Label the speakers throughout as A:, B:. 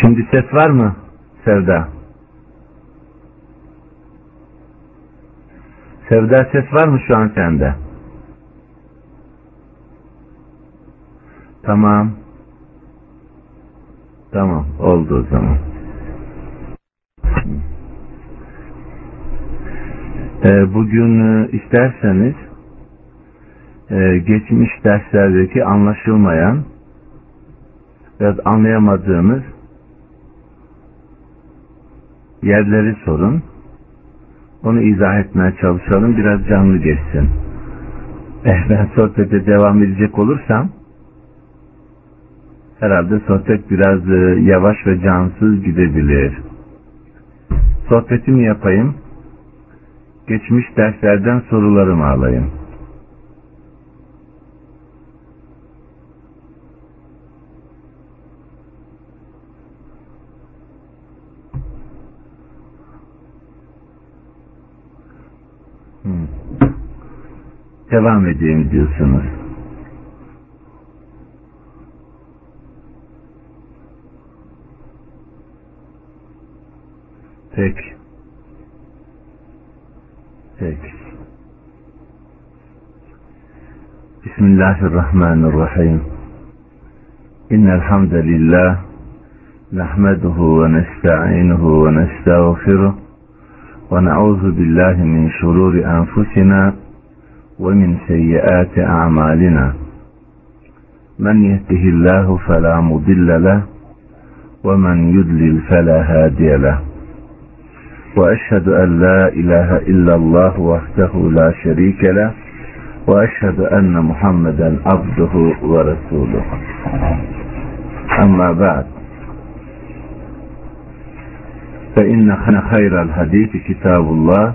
A: Şimdi ses var mı Sevda? Sevda ses var mı şu an sende? Tamam. Tamam oldu o zaman. Ee, bugün e, isterseniz e, geçmiş derslerdeki anlaşılmayan biraz anlayamadığımız yerleri sorun. Onu izah etmeye çalışalım. Biraz canlı geçsin. Eh, ben sohbete devam edecek olursam herhalde sohbet biraz e, yavaş ve cansız gidebilir. Sohbetimi yapayım. Geçmiş derslerden sorularımı alayım. Devam edeyim diyorsunuz. Peki. Peki. Bismillahirrahmanirrahim. İnnel hamdalillah nahmeduhu ve nestainuhu ve nestağfiruh ونعوذ بالله من شرور أنفسنا ومن سيئات أعمالنا. من يهده الله فلا مضل له ومن يضلل فلا هادي له. وأشهد أن لا إله إلا الله وحده لا شريك له وأشهد أن محمدا عبده ورسوله. أما بعد فإن خير الحديث كتاب الله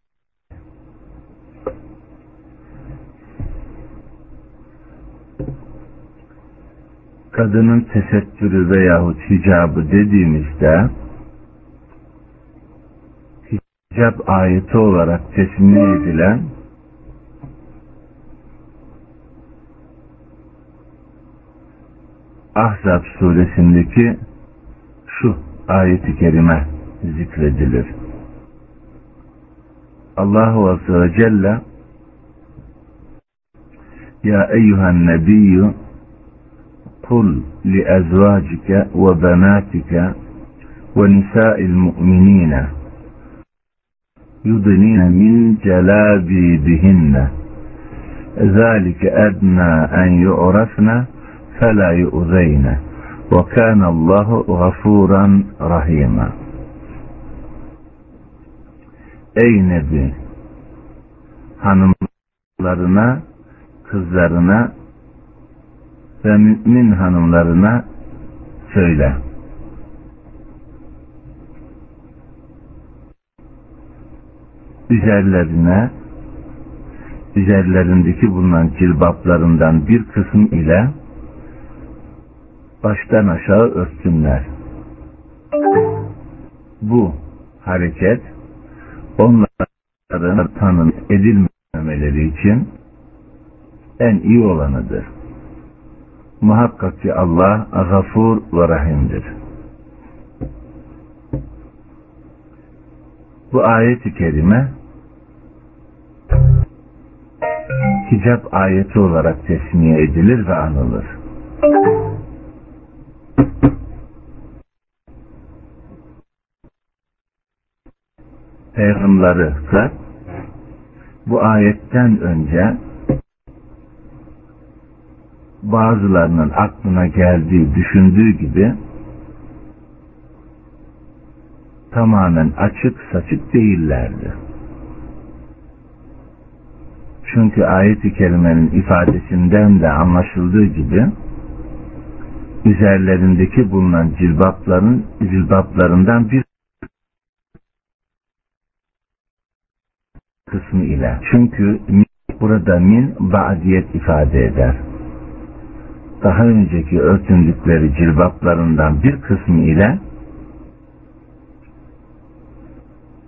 A: Kadının tesettürü veyahut hicabı dediğimizde hicab ayeti olarak tesmini edilen Ahzab suresindeki şu ayeti kerime zikredilir. Allahu Azze ve Celle Ya eyyühen nebiyyü قل لأزواجك وبناتك ونساء المؤمنين يضنين من جلابيبهن ذلك أدنى أن يعرفن فلا يؤذين وكان الله غفورا رحيما Ey Nebi! Hanımlarına kızlarına ve mümin hanımlarına söyle. Üzerlerine üzerlerindeki bulunan cilbaplarından bir kısım ile baştan aşağı örtsünler. Bu hareket onların tanım edilmemeleri için en iyi olanıdır. Muhakkak ki Allah gafur ve rahimdir. Bu ayet-i kerime hicap ayeti olarak tesmiye edilir ve anılır. Peygamberleri bu ayetten önce bazılarının aklına geldiği, düşündüğü gibi tamamen açık saçık değillerdi. Çünkü ayet-i kerimenin ifadesinden de anlaşıldığı gibi üzerlerindeki bulunan cilbapların cilbaplarından bir kısmı ile. Çünkü Burada min ba'diyet ifade eder. Daha önceki örtündükleri cilbaplarından bir kısmı ile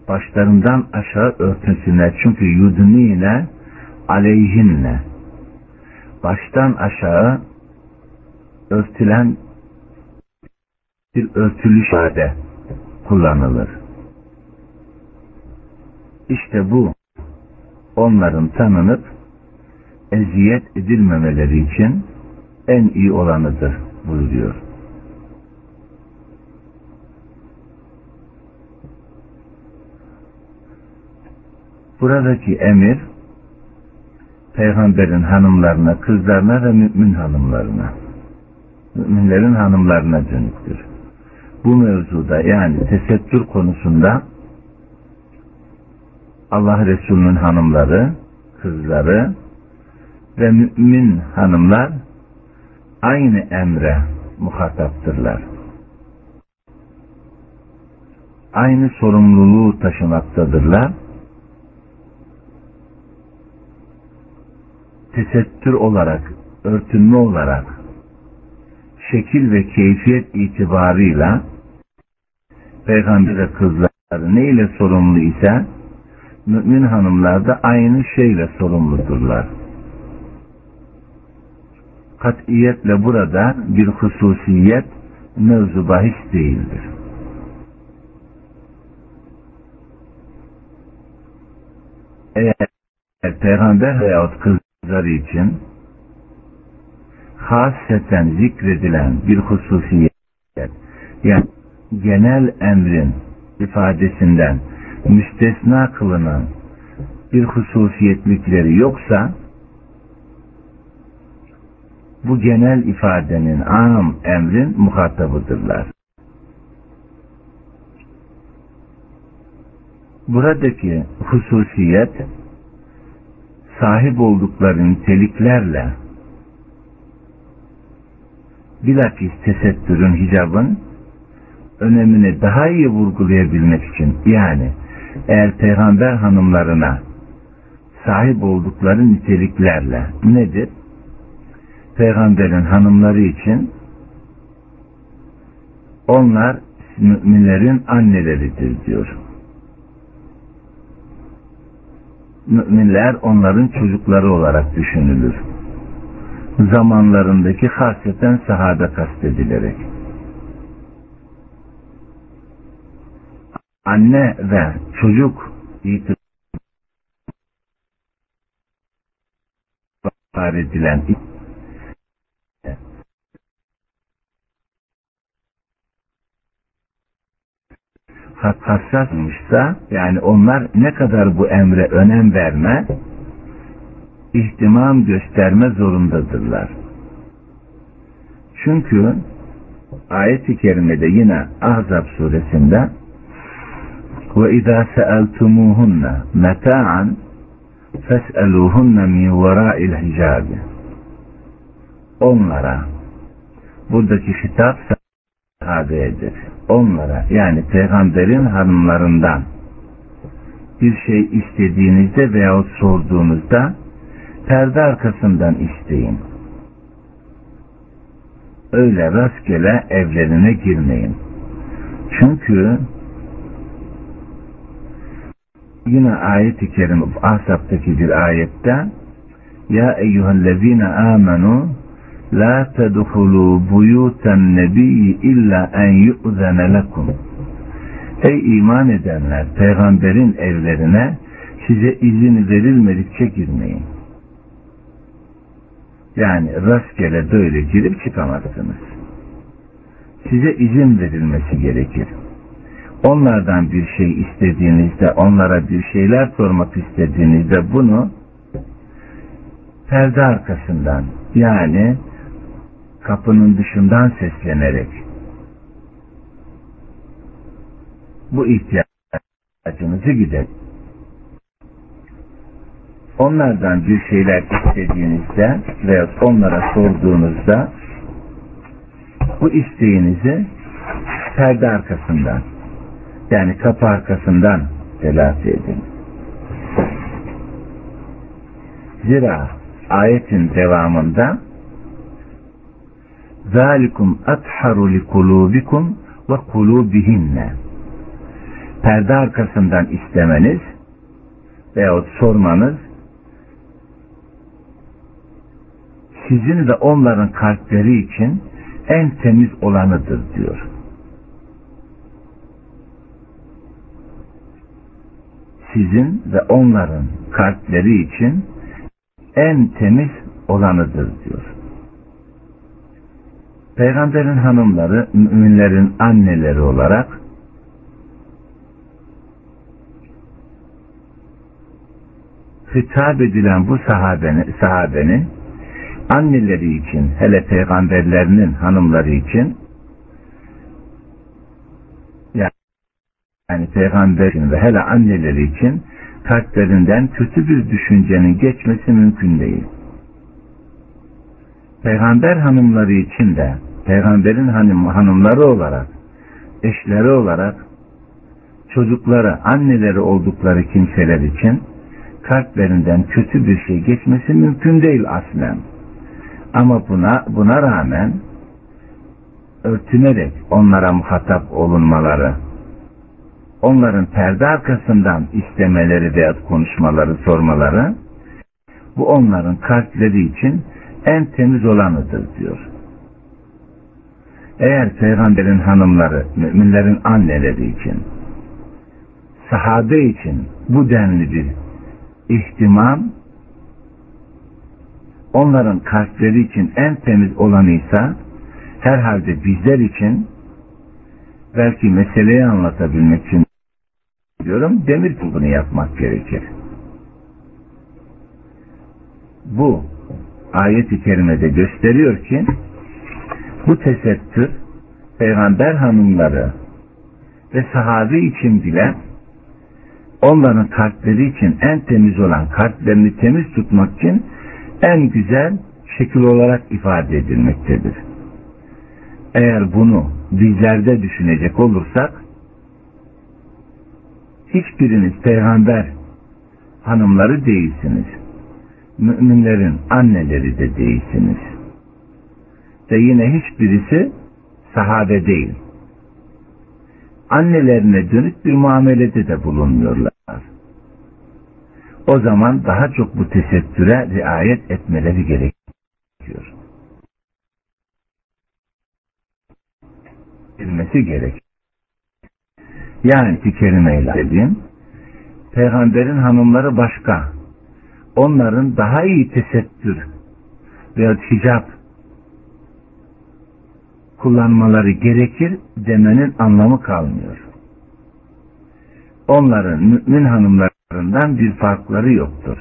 A: başlarından aşağı örtüsüne çünkü yudunine aleyhinne baştan aşağı örtülen bir örtülü ifade kullanılır. İşte bu onların tanınıp eziyet edilmemeleri için en iyi olanıdır buyuruyor. Buradaki emir peygamberin hanımlarına, kızlarına ve mümin hanımlarına müminlerin hanımlarına dönüktür. Bu mevzuda yani tesettür konusunda Allah Resulü'nün hanımları, kızları ve mümin hanımlar aynı emre muhataptırlar. Aynı sorumluluğu taşımaktadırlar. Tesettür olarak, örtünme olarak, şekil ve keyfiyet itibarıyla Peygamber kızları ne ile sorumlu ise mümin hanımlar da aynı şeyle sorumludurlar. Katiyetle burada bir hususiyet mevzu bahis değildir. Eğer peygamber veyahut kızları için haseten zikredilen bir hususiyet yani genel emrin ifadesinden müstesna kılınan bir hususiyetlikleri yoksa bu genel ifadenin am emrin muhatabıdırlar. Buradaki hususiyet sahip oldukları niteliklerle bilakis tesettürün, hicabın önemini daha iyi vurgulayabilmek için yani eğer peygamber hanımlarına sahip oldukları niteliklerle nedir? Peygamberin hanımları için onlar müminlerin anneleridir diyor. Müminler onların çocukları olarak düşünülür. Zamanlarındaki hasreten sahabe kastedilerek. anne ve çocuk itibar edilen hassasmışsa yani onlar ne kadar bu emre önem verme ihtimam gösterme zorundadırlar. Çünkü ayet-i kerimede yine Ahzab suresinde ve izâ se'eltumuhunne meta'an fes'eluhunne min verâil hicabi onlara buradaki hitap sahabeyedir. Onlara yani peygamberin hanımlarından bir şey istediğinizde veya sorduğunuzda perde arkasından isteyin. Öyle rastgele evlerine girmeyin. Çünkü yine ayet-i kerim Ahzab'taki bir ayette Ya eyyühellezine amenu la tedhulu buyuten nebiyyi illa en yu'zene lekum Ey iman edenler peygamberin evlerine size izin verilmedikçe girmeyin. Yani rastgele böyle girip çıkamazsınız. Size izin verilmesi gerekir onlardan bir şey istediğinizde, onlara bir şeyler sormak istediğinizde bunu perde arkasından yani kapının dışından seslenerek bu ihtiyacınızı gider. Onlardan bir şeyler istediğinizde veya onlara sorduğunuzda bu isteğinizi perde arkasından yani kapı arkasından telafi edin. Zira ayetin devamında li kulubikum ve kulubihinne perde arkasından istemeniz veyahut sormanız sizin ve onların kalpleri için en temiz olanıdır diyor. Sizin ve onların kalpleri için en temiz olanıdır diyor. Peygamberin hanımları müminlerin anneleri olarak hitap edilen bu sahabenin, sahabenin anneleri için hele peygamberlerinin hanımları için yani peygamber için ve hele anneleri için kalplerinden kötü bir düşüncenin geçmesi mümkün değil. Peygamber hanımları için de peygamberin hanım, hanımları olarak eşleri olarak çocukları, anneleri oldukları kimseler için kalplerinden kötü bir şey geçmesi mümkün değil aslen. Ama buna buna rağmen örtünerek onlara muhatap olunmaları, onların perde arkasından istemeleri veya konuşmaları, sormaları, bu onların kalpleri için en temiz olanıdır diyor. Eğer peygamberin hanımları, müminlerin anneleri için, sahabe için bu denli bir ihtimam onların kalpleri için en temiz olanıysa herhalde bizler için belki meseleyi anlatabilmek için diyorum demir bunu yapmak gerekir. Bu ayet-i kerimede gösteriyor ki bu tesettür peygamber hanımları ve sahabe için bile onların kalpleri için en temiz olan kalplerini temiz tutmak için en güzel şekil olarak ifade edilmektedir. Eğer bunu bizlerde düşünecek olursak hiçbiriniz peygamber hanımları değilsiniz. Müminlerin anneleri de değilsiniz. Ve yine hiçbirisi sahabe değil. Annelerine dönük bir muamelede de bulunmuyorlar. O zaman daha çok bu tesettüre riayet etmeleri gerekiyor. Bilmesi gerek. Yani iki kelimeyle dediğim, peygamberin hanımları başka, onların daha iyi tesettür veya hicap kullanmaları gerekir demenin anlamı kalmıyor. Onların mümin hanımlarından bir farkları yoktur.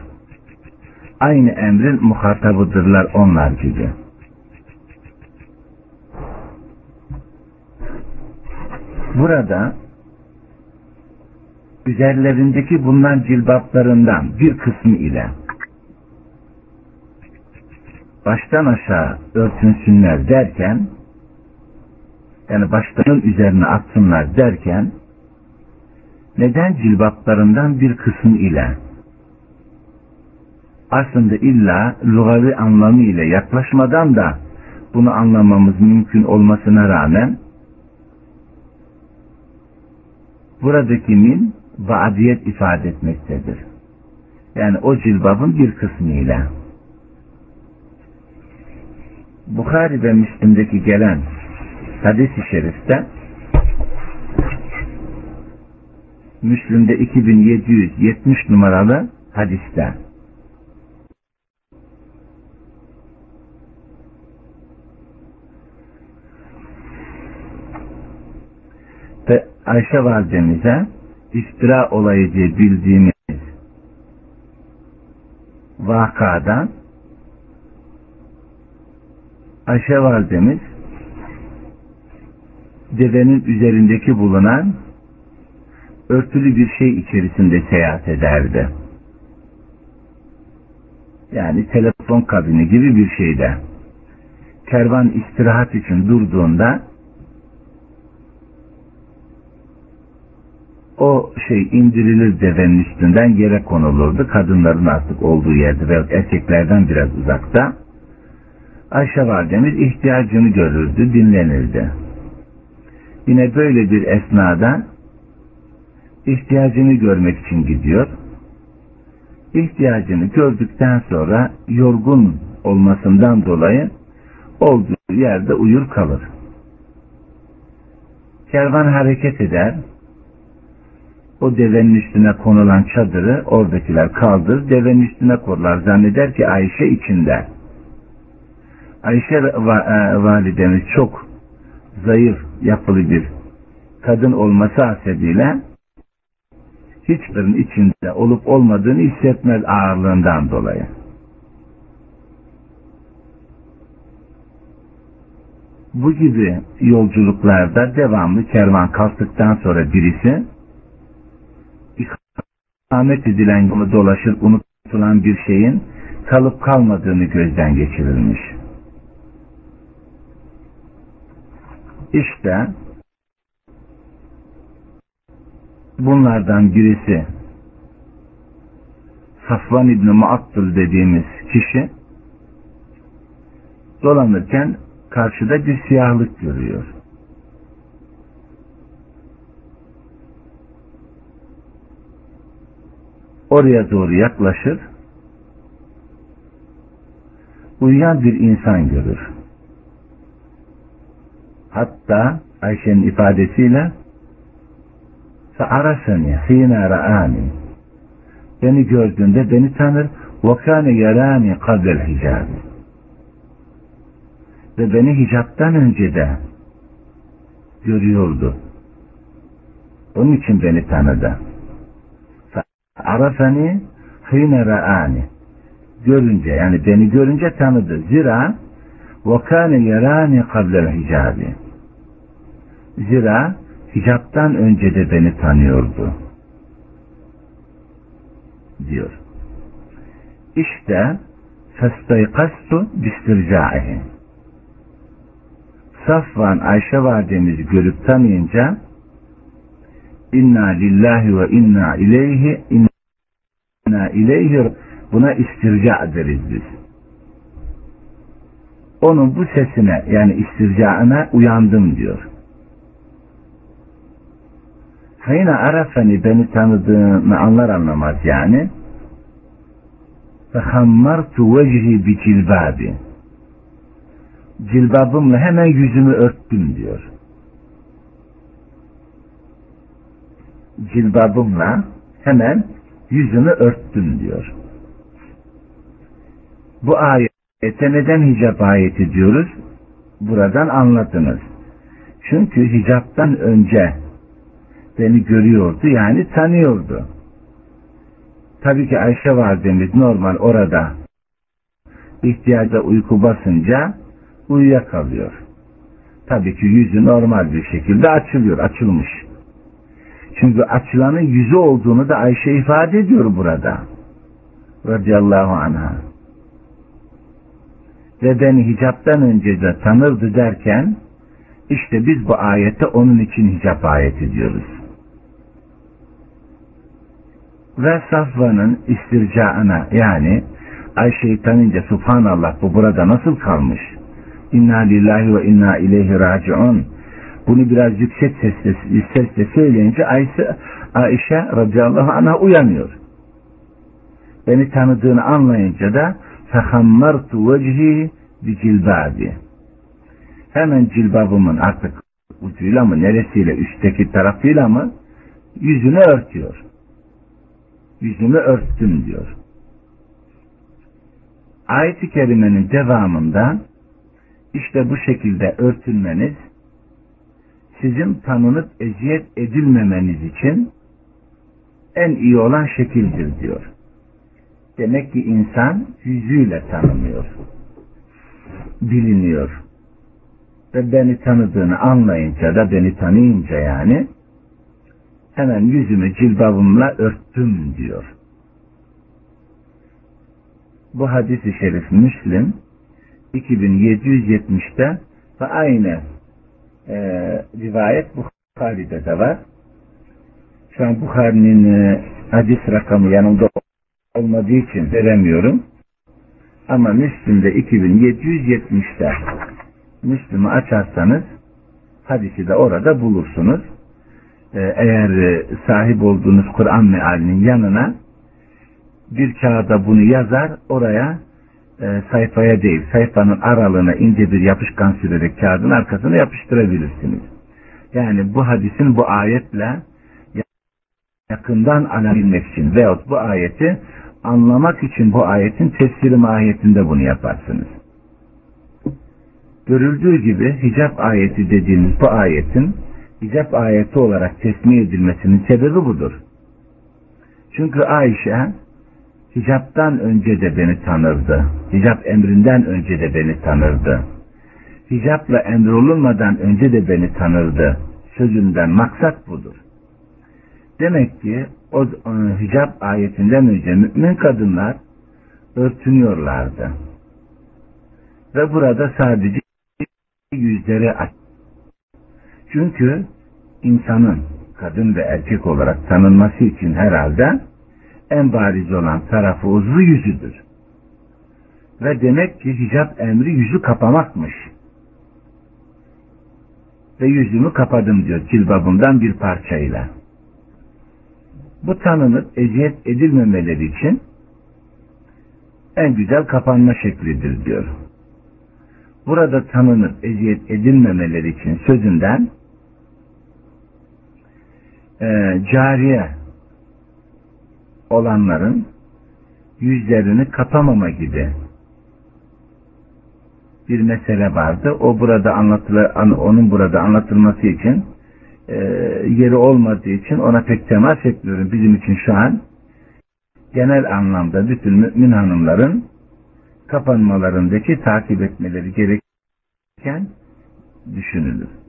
A: Aynı emrin muhatabıdırlar onlar gibi. Burada üzerlerindeki bulunan cilbaplarından bir kısmı ile baştan aşağı örtünsünler derken yani başlarının üzerine atsınlar derken neden cilbaplarından bir kısmı ile aslında illa lugavi anlamı ile yaklaşmadan da bunu anlamamız mümkün olmasına rağmen buradaki min vaadiyet ifade etmektedir. Yani o cilbabın bir kısmıyla. Bukhari ve Müslim'deki gelen hadis-i şerifte Müslim'de 2770 numaralı hadiste ve Ayşe validemize iftira olayı diye bildiğimiz vakadan Ayşe validemiz devenin üzerindeki bulunan örtülü bir şey içerisinde seyahat ederdi. Yani telefon kabini gibi bir şeyde. Kervan istirahat için durduğunda o şey indirilir devenin üstünden yere konulurdu. Kadınların artık olduğu yerde ve erkeklerden biraz uzakta. Ayşe validemiz ihtiyacını görürdü, dinlenirdi. Yine böyle bir esnada ihtiyacını görmek için gidiyor. İhtiyacını gördükten sonra yorgun olmasından dolayı olduğu yerde uyur kalır. Kervan hareket eder. O devenin üstüne konulan çadırı oradakiler kaldır, devenin üstüne korlar. Zanneder ki Ayşe içinde. Ayşe e, validemiz çok zayıf yapılı bir kadın olması hasebiyle hiçbirinin içinde olup olmadığını hissetmez ağırlığından dolayı. Bu gibi yolculuklarda devamlı kervan kalktıktan sonra birisi ikamet edilen yolu dolaşır unutulan bir şeyin kalıp kalmadığını gözden geçirilmiş. İşte bunlardan birisi Safvan İbni Muattul dediğimiz kişi dolanırken karşıda bir siyahlık görüyor. Oraya doğru yaklaşır. Uyuyan bir insan görür. Hatta Ayşe'nin ifadesiyle فَعَرَفَنِي حِينَ رَآنِي Beni gördüğünde beni tanır وَكَانَ يَرَانِي قَبْلَ الْحِجَابِ Ve beni hicaptan önce de görüyordu. Onun için beni tanıdı. فَعَرَفَنِي حِينَ رَآنِي Görünce yani beni görünce tanıdı. Zira وَكَانَ يَرَانِي قَبْلَ الْحِجَابِ Zira hicaptan önce de beni tanıyordu. Diyor. İşte festaykastu bistircaihi. Safvan Ayşe validemizi görüp tanıyınca inna lillahi ve inna ileyhi inna ileyhi buna istirca deriz biz. Onun bu sesine yani istircaına uyandım diyor. Hayna arafeni beni tanıdığını anlar anlamaz yani. Fehammartu vecihi bi cilbabi. Cilbabımla hemen yüzümü örttüm diyor. Cilbabımla hemen yüzümü örttüm diyor. Bu ayete neden hicap ayeti diyoruz? Buradan anladınız. Çünkü hicaptan önce beni görüyordu yani tanıyordu. Tabii ki Ayşe validemiz normal orada ihtiyaca uyku basınca uyuyakalıyor. Tabii ki yüzü normal bir şekilde açılıyor, açılmış. Çünkü açılanın yüzü olduğunu da Ayşe ifade ediyor burada. Radiyallahu anha. Ve beni hicaptan önce de tanırdı derken işte biz bu ayette onun için hicap ayeti diyoruz ve Safvan'ın istircaına yani Ayşe'yi tanınca subhanallah bu burada nasıl kalmış? İnna lillahi ve inna ileyhi raciun. Bunu biraz yüksek sesle, sesle söyleyince Ayşe, Ayşe radıyallahu anh'a uyanıyor. Beni tanıdığını anlayınca da fehammartu vecihi bi cilbabi. Hemen cilbabımın artık ucuyla mı neresiyle üstteki tarafıyla mı yüzünü örtüyor yüzümü örttüm diyor. Ayet-i Kerime'nin devamında işte bu şekilde örtünmeniz sizin tanınıp eziyet edilmemeniz için en iyi olan şekildir diyor. Demek ki insan yüzüyle tanınıyor. Biliniyor. Ve beni tanıdığını anlayınca da beni tanıyınca yani hemen yüzümü cilbabımla örttüm diyor. Bu hadis-i şerif Müslim 2770'te ve aynı e, rivayet Bukhari'de de var. Şu an Bukhari'nin e, hadis rakamı yanımda olmadığı için veremiyorum. Ama Müslüm'de 2770'te Müslüm'ü açarsanız hadisi de orada bulursunuz. Ee, eğer e, sahip olduğunuz Kur'an mealinin yanına bir kağıda bunu yazar oraya e, sayfaya değil sayfanın aralığına ince bir yapışkan sürerek kağıdın arkasına yapıştırabilirsiniz. Yani bu hadisin bu ayetle yakından alabilmek için veyahut bu ayeti anlamak için bu ayetin tefsiri mahiyetinde bunu yaparsınız. Görüldüğü gibi hicap ayeti dediğimiz bu ayetin hicap ayeti olarak tesmih edilmesinin sebebi budur. Çünkü Ayşe hicaptan önce de beni tanırdı. Hicap emrinden önce de beni tanırdı. Hicapla emrolunmadan önce de beni tanırdı. Sözünden maksat budur. Demek ki o e, hicap ayetinden önce mümin kadınlar örtünüyorlardı. Ve burada sadece yüzleri aç. Çünkü insanın kadın ve erkek olarak tanınması için herhalde en bariz olan tarafı uzvu yüzüdür. Ve demek ki hicap emri yüzü kapamakmış. Ve yüzümü kapadım diyor cilbabımdan bir parçayla. Bu tanınıp eziyet edilmemeleri için en güzel kapanma şeklidir diyor. Burada tanınıp eziyet edilmemeleri için sözünden e, cariye olanların yüzlerini kapamama gibi bir mesele vardı. O burada anlatılı, onun burada anlatılması için e, yeri olmadığı için ona pek temas etmiyorum. Bizim için şu an genel anlamda bütün mümin hanımların kapanmalarındaki takip etmeleri gereken düşünülür.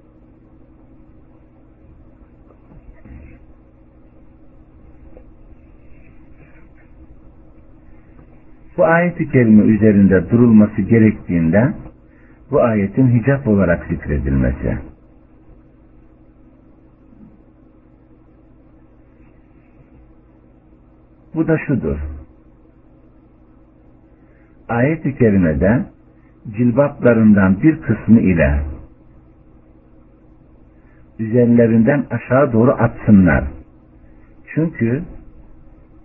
A: Bu ayeti kelime üzerinde durulması gerektiğinden bu ayetin hicap olarak zikredilmesi. Bu da şudur. Ayet-i kerimede cilbaplarından bir kısmı ile üzerlerinden aşağı doğru atsınlar. Çünkü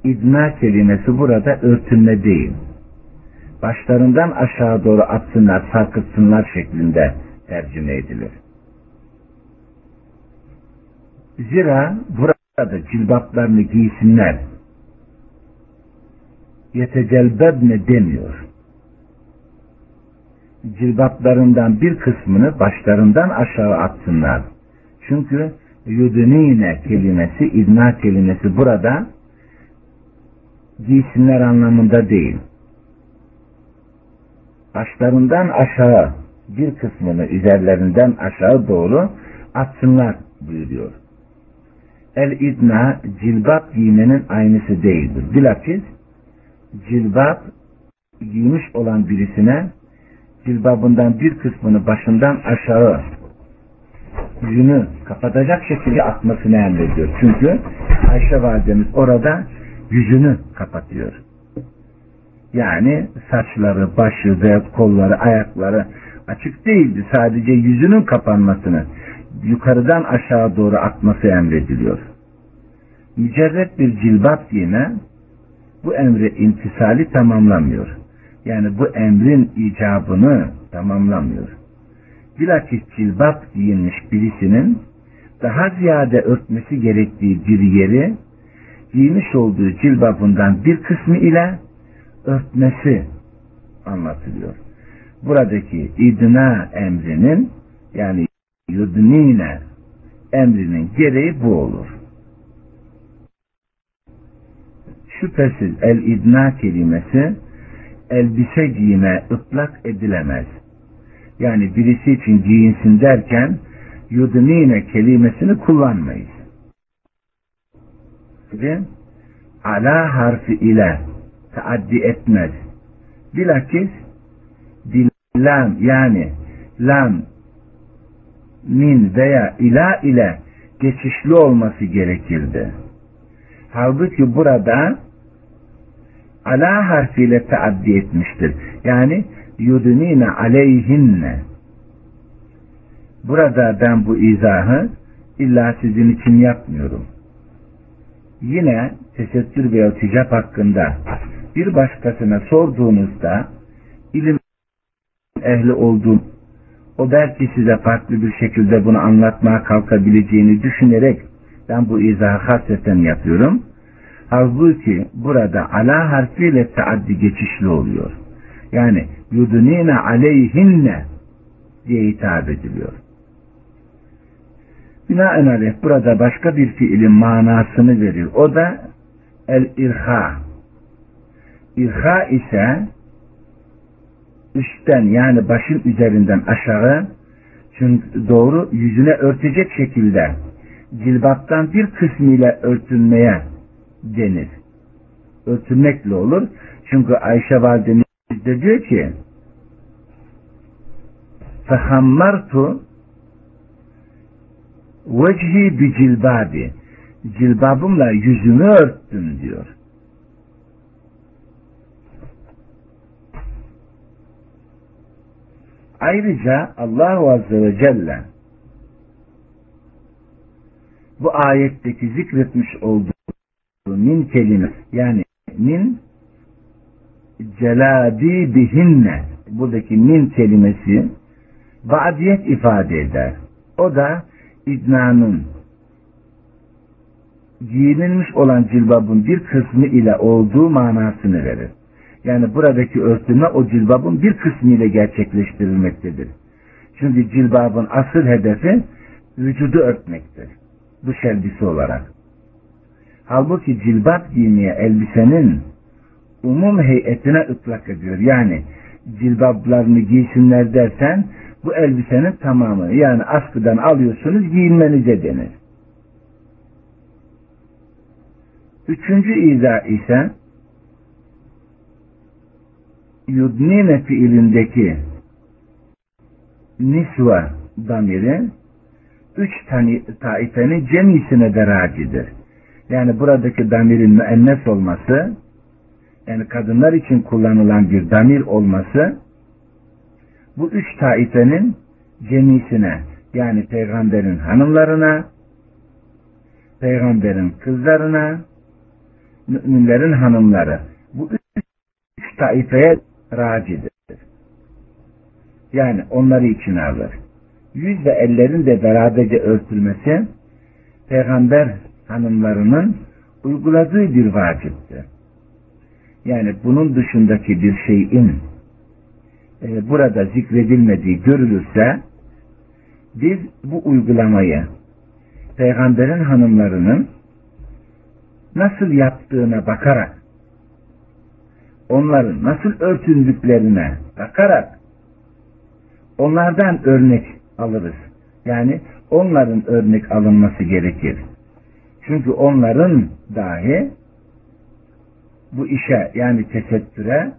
A: idna kelimesi burada örtünme değil. Başlarından aşağı doğru atsınlar, sarkıtsınlar şeklinde tercüme edilir. Zira burada cilbaplarını giysinler, yetecelbebne demiyor. Cilbaplarından bir kısmını başlarından aşağı atsınlar. Çünkü yudunine kelimesi, idna kelimesi burada giysinler anlamında değil. Başlarından aşağı bir kısmını üzerlerinden aşağı doğru atsınlar buyuruyor. El idna cilbap giymenin aynısı değildir. Bilakis cilbap giymiş olan birisine cilbabından bir kısmını başından aşağı yüzünü kapatacak şekilde atmasını emrediyor. Çünkü Ayşe validemiz orada yüzünü kapatıyor. Yani saçları, başı ve kolları, ayakları açık değildi. Sadece yüzünün kapanmasını yukarıdan aşağı doğru atması emrediliyor. Mücerret bir cilbap giyme bu emri imtisali tamamlamıyor. Yani bu emrin icabını tamamlamıyor. Bilakis cilbap giyinmiş birisinin daha ziyade örtmesi gerektiği bir yeri giymiş olduğu cilbabından bir kısmı ile örtmesi anlatılıyor. Buradaki idna emrinin yani yudnine emrinin gereği bu olur. Şüphesiz el-idna kelimesi elbise giyime ıtlak edilemez. Yani birisi için giyinsin derken yudnine kelimesini kullanmayız. Ve ala harfi ile taaddi etmez. Bilakis lam yani lam min veya ila ile geçişli olması gerekirdi. Halbuki burada ala harfiyle taaddi etmiştir. Yani yudunine aleyhinne. Burada ben bu izahı illa sizin için yapmıyorum. Yine tesettür veya ticap hakkında bir başkasına sorduğunuzda ilim ehli olduğum o belki size farklı bir şekilde bunu anlatmaya kalkabileceğini düşünerek ben bu izahı hasreten yapıyorum. Halbuki burada ala harfiyle taaddi geçişli oluyor. Yani yudunine aleyhinne diye hitap ediliyor. Binaenaleyh burada başka bir fiilin manasını veriyor. O da el-irha. İrha ise üstten yani başın üzerinden aşağı çünkü doğru yüzüne örtecek şekilde cilbattan bir kısmıyla örtünmeye denir. Örtünmekle olur. Çünkü Ayşe validemiz de diyor ki fehammartu vecihi bi cilbabi cilbabımla yüzümü örttüm diyor. Ayrıca Allah Azze ve Celle bu ayetteki zikretmiş olduğu min kelime yani min celadi bihinne buradaki min kelimesi badiyet ifade eder. O da idnanın giyinilmiş olan cilbabın bir kısmı ile olduğu manasını verir. Yani buradaki örtülme o cilbabın bir kısmı ile gerçekleştirilmektedir. Çünkü cilbabın asıl hedefi vücudu örtmektir. Dış elbise olarak. Halbuki cilbap giymeye elbisenin umum heyetine ıtlak ediyor. Yani cilbaplarını giysinler dersen bu elbisenin tamamını yani askıdan alıyorsunuz giyinmenize denir. Üçüncü izah ise yudnine fiilindeki nisva damiri üç tane taifenin cemisine de racidir. Yani buradaki damirin müennes olması yani kadınlar için kullanılan bir damir olması bu üç taifenin cemisine yani peygamberin hanımlarına peygamberin kızlarına müminlerin hanımları bu üç taifeye racidir. Yani onları içine alır. Yüz ve ellerin de beraberce örtülmesi peygamber hanımlarının uyguladığı bir vaciptir. Yani bunun dışındaki bir şeyin e, burada zikredilmediği görülürse biz bu uygulamayı peygamberin hanımlarının nasıl yaptığına bakarak onların nasıl örtündüklerine bakarak onlardan örnek alırız. Yani onların örnek alınması gerekir. Çünkü onların dahi bu işe yani tesettüre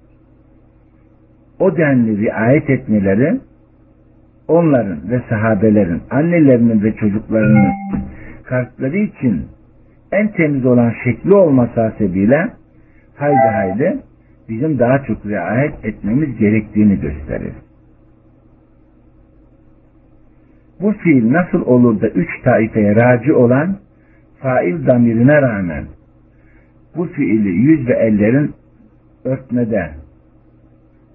A: o denli riayet etmeleri onların ve sahabelerin annelerinin ve çocuklarının kalpleri için en temiz olan şekli olması hasebiyle haydi haydi bizim daha çok riayet etmemiz gerektiğini gösterir. Bu fiil nasıl olur da üç taifeye raci olan fail damirine rağmen bu fiili yüz ve ellerin örtmede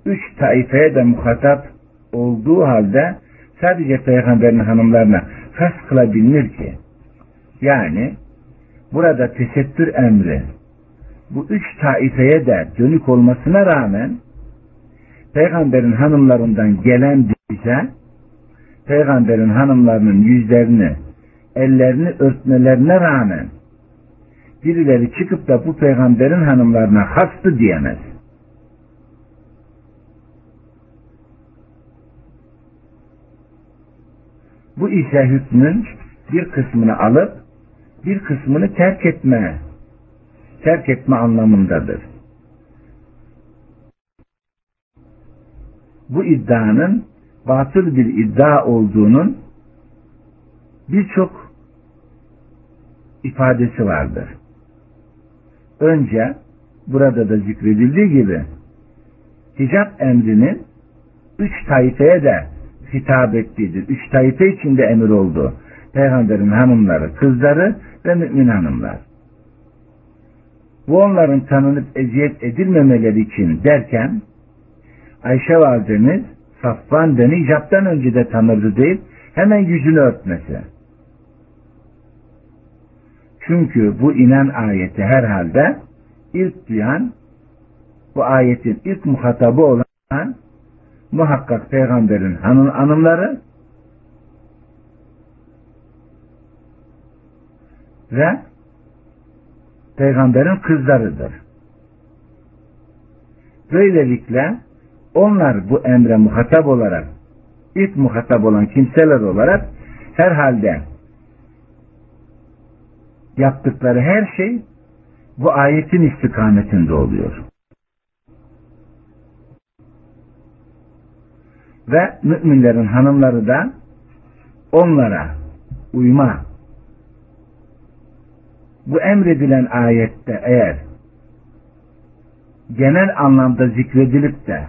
A: üç taifeye de muhatap olduğu halde sadece peygamberin hanımlarına has kılabilir ki yani burada tesettür emri bu üç taifeye de dönük olmasına rağmen peygamberin hanımlarından gelen bize peygamberin hanımlarının yüzlerini ellerini örtmelerine rağmen birileri çıkıp da bu peygamberin hanımlarına hastı diyemez. Bu ise hükmün bir kısmını alıp bir kısmını terk etme terk etme anlamındadır. Bu iddianın batıl bir iddia olduğunun birçok ifadesi vardır. önce burada da zikredildiği gibi hicap emrinin üç taifeye de hitap ettiğidir. Üç taife içinde emir oldu. Peygamberin hanımları, kızları ve mümin hanımlar. Bu onların tanınıp eziyet edilmemeleri için derken Ayşe validemiz Safvan beni icaptan önce de tanırdı deyip hemen yüzünü örtmesi. Çünkü bu inen ayeti herhalde ilk duyan bu ayetin ilk muhatabı olan muhakkak peygamberin hanım hanımları ve peygamberin kızlarıdır. Böylelikle onlar bu emre muhatap olarak ilk muhatap olan kimseler olarak herhalde yaptıkları her şey bu ayetin istikametinde oluyor. Ve müminlerin hanımları da onlara uyma bu emredilen ayette eğer genel anlamda zikredilip de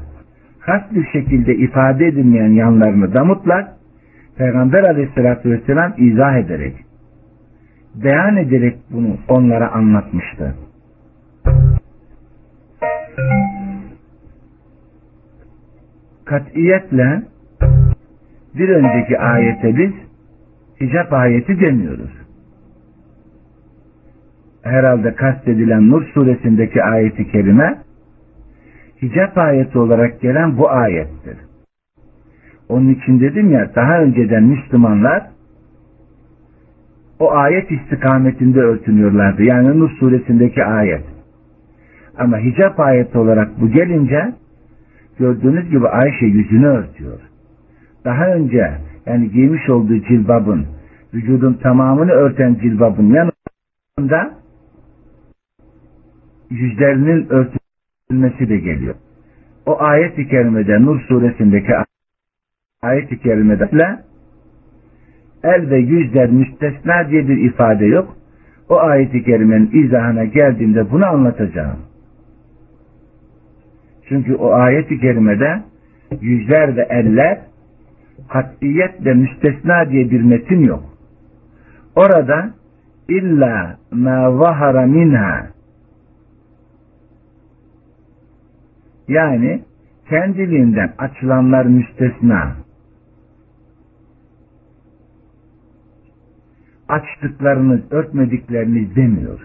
A: has bir şekilde ifade edilmeyen yanlarını da mutlak Peygamber aleyhissalatü vesselam izah ederek beyan ederek bunu onlara anlatmıştı. Katiyetle bir önceki ayete biz hicap ayeti demiyoruz. Herhalde kastedilen Nur suresindeki ayeti kerime hicap ayeti olarak gelen bu ayettir. Onun için dedim ya daha önceden Müslümanlar o ayet istikametinde örtünüyorlardı. Yani Nur suresindeki ayet. Ama hicap ayeti olarak bu gelince gördüğünüz gibi Ayşe yüzünü örtüyor. Daha önce yani giymiş olduğu cilbabın vücudun tamamını örten cilbabın yanında yüzlerinin örtülmesi de geliyor. O ayet-i kerimede Nur suresindeki ayet-i kerimede el ve yüzler müstesna diye bir ifade yok. O ayet-i kerimenin izahına geldiğimde bunu anlatacağım. Çünkü o ayet-i kerimede yüzler ve eller katiyetle müstesna diye bir metin yok. Orada illa ma zahara minha yani kendiliğinden açılanlar müstesna açtıklarınız, örtmedikleriniz demiyor.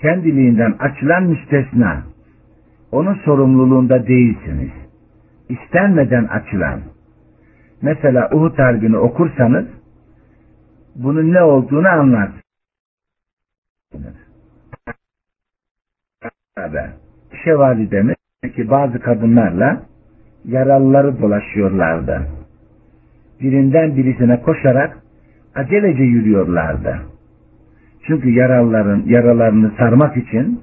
A: Kendiliğinden açılan müstesna. Onun sorumluluğunda değilsiniz. İstenmeden açılan. Mesela Uhud Harbi'ni okursanız bunun ne olduğunu anlarsınız. Şevalidemiz ki bazı kadınlarla yaralıları dolaşıyorlardı. Birinden birisine koşarak acelece yürüyorlardı. Çünkü yaralıların yaralarını sarmak için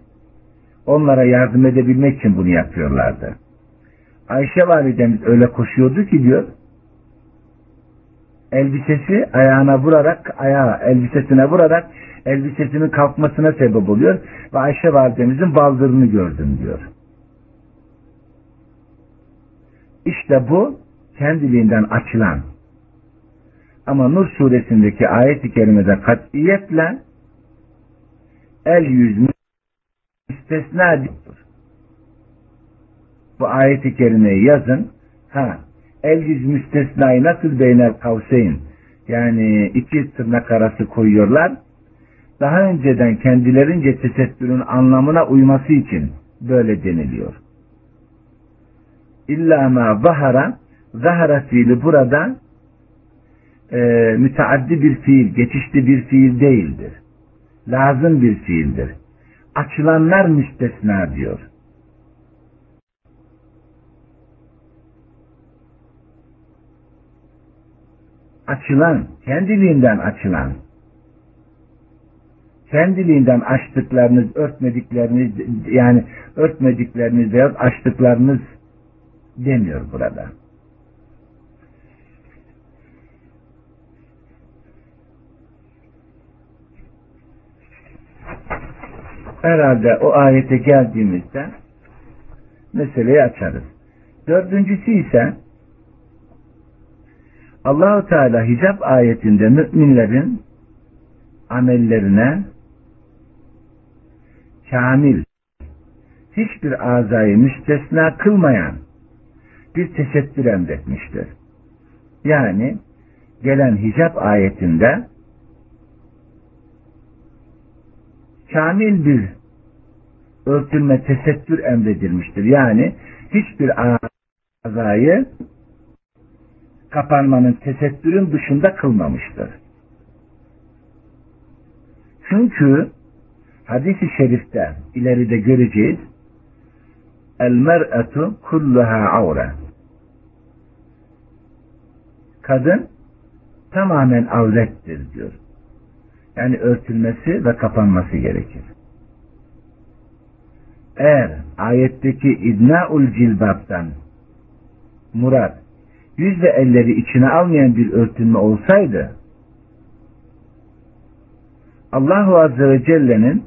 A: onlara yardım edebilmek için bunu yapıyorlardı. Ayşe validemiz öyle koşuyordu ki diyor elbisesi ayağına vurarak ayağı elbisesine vurarak elbisesinin kalkmasına sebep oluyor ve Ayşe validemizin baldırını gördüm diyor. İşte bu kendiliğinden açılan ama Nur suresindeki ayet-i kerimede katiyetle el yüz müstesna diyor. Bu ayet-i kerimeyi yazın. Ha, el yüz müstesnayı nasıl beynel kavseyn yani iki tırnak arası koyuyorlar. Daha önceden kendilerince tesettürün anlamına uyması için böyle deniliyor. İlla ma zahara zahara fiili burada e, müteaddi bir fiil, geçişli bir fiil değildir. Lazım bir fiildir. Açılanlar müstesna diyor. Açılan, kendiliğinden açılan, kendiliğinden açtıklarınız, örtmedikleriniz, yani örtmedikleriniz veya açtıklarınız demiyor burada. Herhalde o ayete geldiğimizde meseleyi açarız. Dördüncüsü ise Allahu Teala hicap ayetinde müminlerin amellerine kamil hiçbir azayı müstesna kılmayan bir tesettür emretmiştir. Yani gelen hicap ayetinde kamil bir örtülme tesettür emredilmiştir. Yani hiçbir azayı kapanmanın tesettürün dışında kılmamıştır. Çünkü hadisi şerifte ileride göreceğiz el mer'etu kulluha avre kadın tamamen avrettir diyor. Yani örtülmesi ve kapanması gerekir. Eğer ayetteki idnaul cilbaptan murat yüz ve elleri içine almayan bir örtünme olsaydı Allahu Azze ve Celle'nin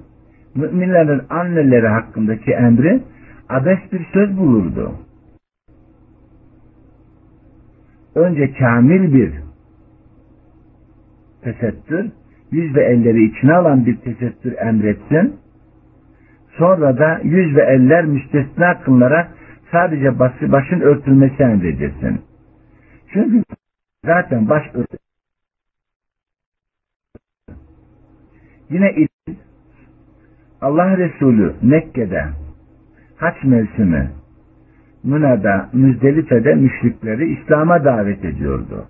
A: müminlerin anneleri hakkındaki emri abes bir söz bulurdu. Önce kamil bir tesettür, yüz ve elleri içine alan bir tesettür emretsin. Sonra da yüz ve eller müstesna kılınarak sadece başın örtülmesi emredilsin. Çünkü zaten baş örtülmesi Yine Allah Resulü Mekke'de haç mevsimi Müna'da, Müzdelife'de müşrikleri İslam'a davet ediyordu.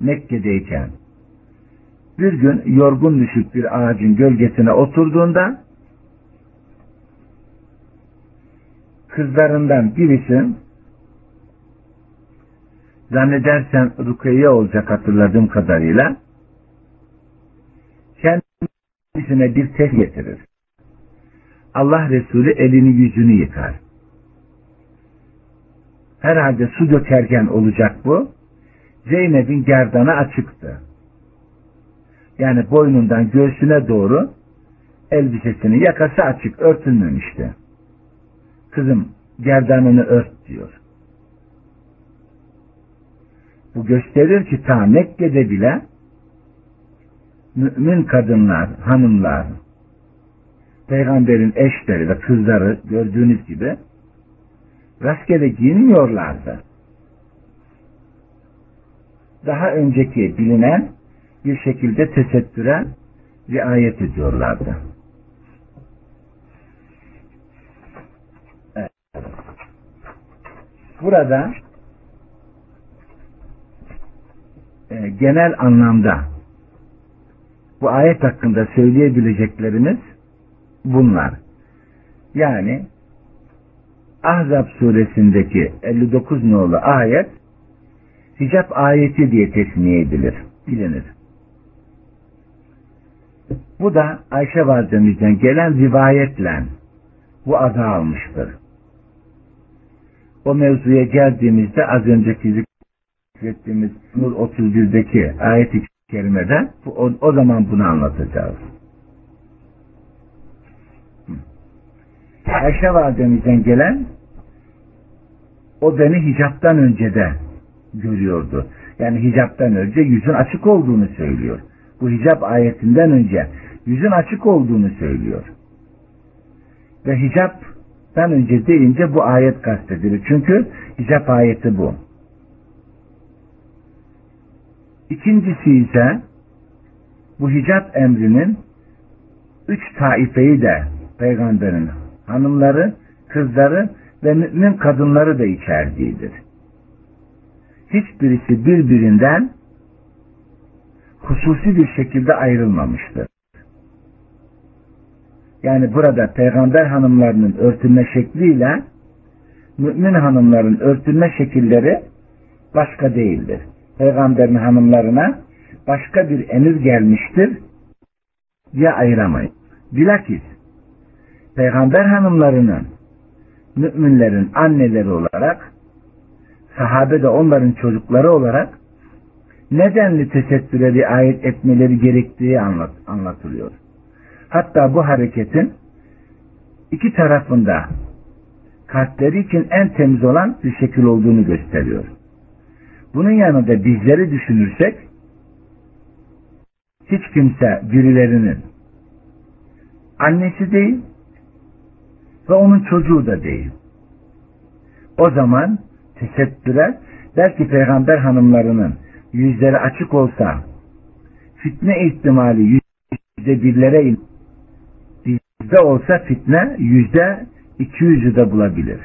A: Mekke'deyken bir gün yorgun düşük bir ağacın gölgesine oturduğunda kızlarından birisi zannedersem Rukiye olacak hatırladığım kadarıyla kendisine bir test getirir. Allah Resulü elini yüzünü yıkar. Herhalde su dökerken olacak bu. Zeynep'in gerdanı açıktı. Yani boynundan göğsüne doğru elbisesini yakası açık örtülmemişti. Kızım gerdanını ört diyor. Bu gösterir ki ta Mekke'de bile mümin kadınlar, hanımlar, peygamberin eşleri ve kızları gördüğünüz gibi rastgele giyinmiyorlardı. Daha önceki bilinen bir şekilde tesettüre riayet ediyorlardı. Burada e, genel anlamda bu ayet hakkında söyleyebileceklerimiz bunlar. Yani Ahzab suresindeki 59 nolu ayet hicap ayeti diye tesmiye edilir, bilinir. Bu da Ayşe validemizden gelen rivayetle bu adı almıştır. O mevzuya geldiğimizde az önceki zikrettiğimiz Nur 31'deki ayet-i kerimede o, o zaman bunu anlatacağız. Ayşe validemizden gelen o beni hicaptan önce de görüyordu. Yani hicaptan önce yüzün açık olduğunu söylüyor. Bu hicap ayetinden önce yüzün açık olduğunu söylüyor. Ve hicaptan önce deyince bu ayet kastedilir. Çünkü hicap ayeti bu. İkincisi ise bu hicap emrinin üç taifeyi de peygamberin hanımları, kızları ve mümin kadınları da içerdiğidir. Hiçbirisi birbirinden hususi bir şekilde ayrılmamıştır. Yani burada peygamber hanımlarının örtünme şekliyle mümin hanımların örtünme şekilleri başka değildir. Peygamberin hanımlarına başka bir emir gelmiştir ya ayıramayın. Bilakis peygamber hanımlarının müminlerin anneleri olarak sahabe de onların çocukları olarak nedenli tesettüre riayet etmeleri gerektiği anlat, anlatılıyor. Hatta bu hareketin iki tarafında kalpleri için en temiz olan bir şekil olduğunu gösteriyor. Bunun yanında bizleri düşünürsek hiç kimse birilerinin annesi değil ve onun çocuğu da değil. O zaman tesettüre belki peygamber hanımlarının yüzleri açık olsa fitne ihtimali yüzde birlere bizde olsa fitne yüzde iki yüzü de bulabilir.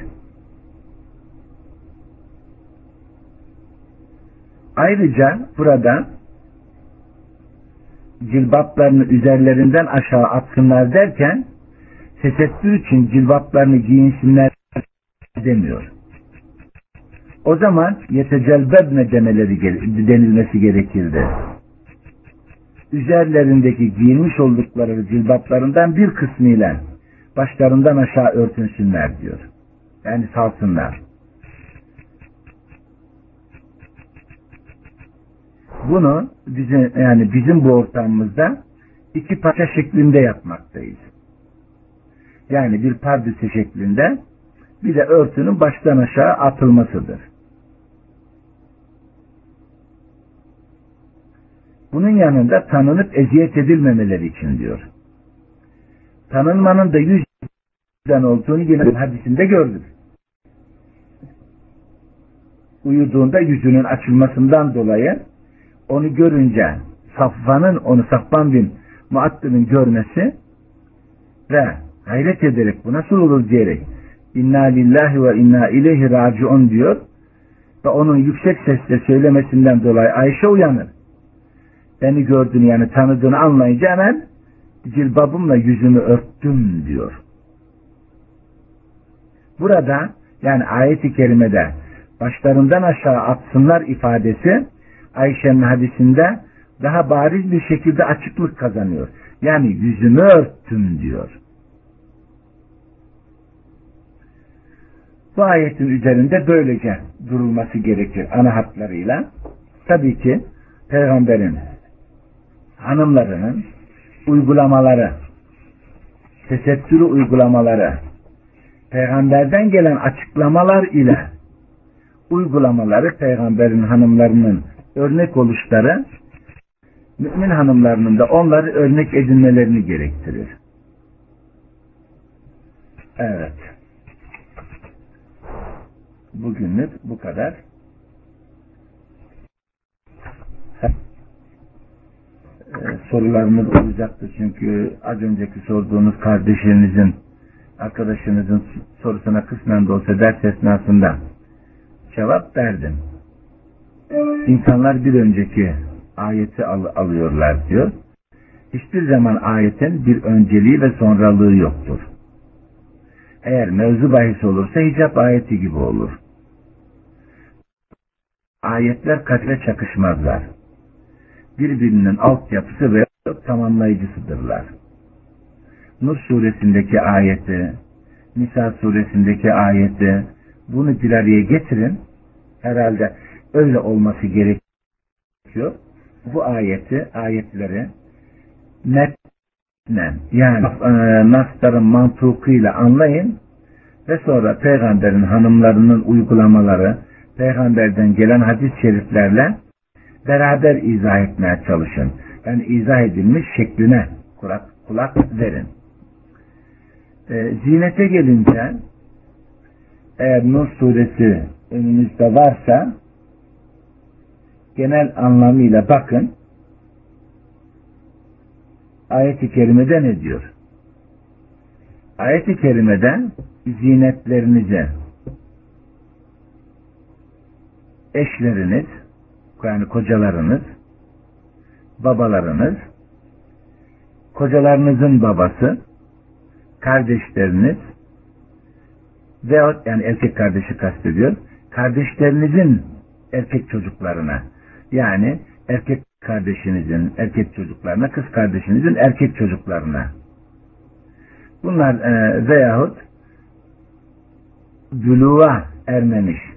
A: Ayrıca burada cilbaplarını üzerlerinden aşağı atsınlar derken tesettür için cilbaplarını giyinsinler demiyor. O zaman yetecelbebne demeleri denilmesi gerekirdi. Üzerlerindeki giyinmiş oldukları cilbaplarından bir kısmıyla başlarından aşağı örtünsünler diyor. Yani salsınlar. Bunu bizim, yani bizim bu ortamımızda iki parça şeklinde yapmaktayız. Yani bir pardüsü şeklinde bir de örtünün baştan aşağı atılmasıdır. Bunun yanında tanınıp eziyet edilmemeleri için diyor. Tanınmanın da yüzden olduğunu yine hadisinde gördük. Uyuduğunda yüzünün açılmasından dolayı onu görünce Safvan'ın onu Safvan bin Muattıl'ın görmesi ve hayret ederek bu nasıl olur diyerek inna lillahi ve inna ileyhi raciun diyor ve onun yüksek sesle söylemesinden dolayı Ayşe uyanır. Beni gördüğünü yani tanıdığını anlayınca hemen cilbabımla yüzümü örttüm diyor. Burada yani ayet-i kerimede başlarından aşağı atsınlar ifadesi Ayşe'nin hadisinde daha bariz bir şekilde açıklık kazanıyor. Yani yüzümü örttüm diyor. Bu ayetin üzerinde böylece durulması gerekir ana hatlarıyla. Tabii ki peygamberin hanımlarının uygulamaları, tesettürü uygulamaları, peygamberden gelen açıklamalar ile uygulamaları peygamberin hanımlarının örnek oluşları mümin hanımlarının da onları örnek edinmelerini gerektirir. Evet. Bugünlük bu kadar. Sorularımız olacaktı çünkü az önceki sorduğunuz kardeşinizin arkadaşınızın sorusuna kısmen de olsa ders esnasında cevap verdim. İnsanlar bir önceki ayeti al alıyorlar diyor. Hiçbir zaman ayetin bir önceliği ve sonralığı yoktur. Eğer mevzu bahis olursa hicap ayeti gibi olur. Ayetler kadre çakışmazlar. Birbirinin altyapısı ve tamamlayıcısıdırlar. Nur suresindeki ayeti, Nisa suresindeki ayeti, bunu bir araya getirin. Herhalde öyle olması gerekiyor. Bu ayeti, ayetleri metnen yani e, nasların mantukuyla anlayın ve sonra peygamberin hanımlarının uygulamaları, peygamberden gelen hadis-i şeriflerle beraber izah etmeye çalışın. Yani izah edilmiş şekline kulak, kulak verin. E, zinete gelince eğer Nur suresi önünüzde varsa genel anlamıyla bakın ayet-i kerimede ne diyor? Ayet-i kerimede zinetlerinize eşleriniz yani kocalarınız babalarınız kocalarınızın babası kardeşleriniz veyahut yani erkek kardeşi kastediyor kardeşlerinizin erkek çocuklarına yani erkek kardeşinizin erkek çocuklarına, kız kardeşinizin erkek çocuklarına. Bunlar e, veyahut büluğa ermemiş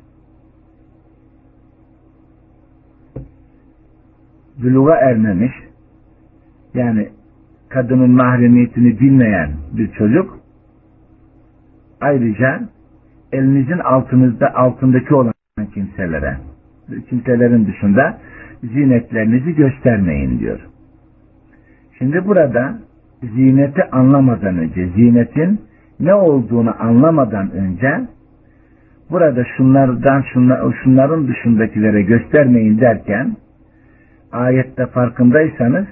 A: büluğa ermemiş yani kadının mahremiyetini bilmeyen bir çocuk ayrıca elinizin altınızda altındaki olan kimselere kimselerin dışında zinetlerinizi göstermeyin diyor. Şimdi burada zineti anlamadan önce, zinetin ne olduğunu anlamadan önce burada şunlardan şunlar, şunların dışındakilere göstermeyin derken ayette farkındaysanız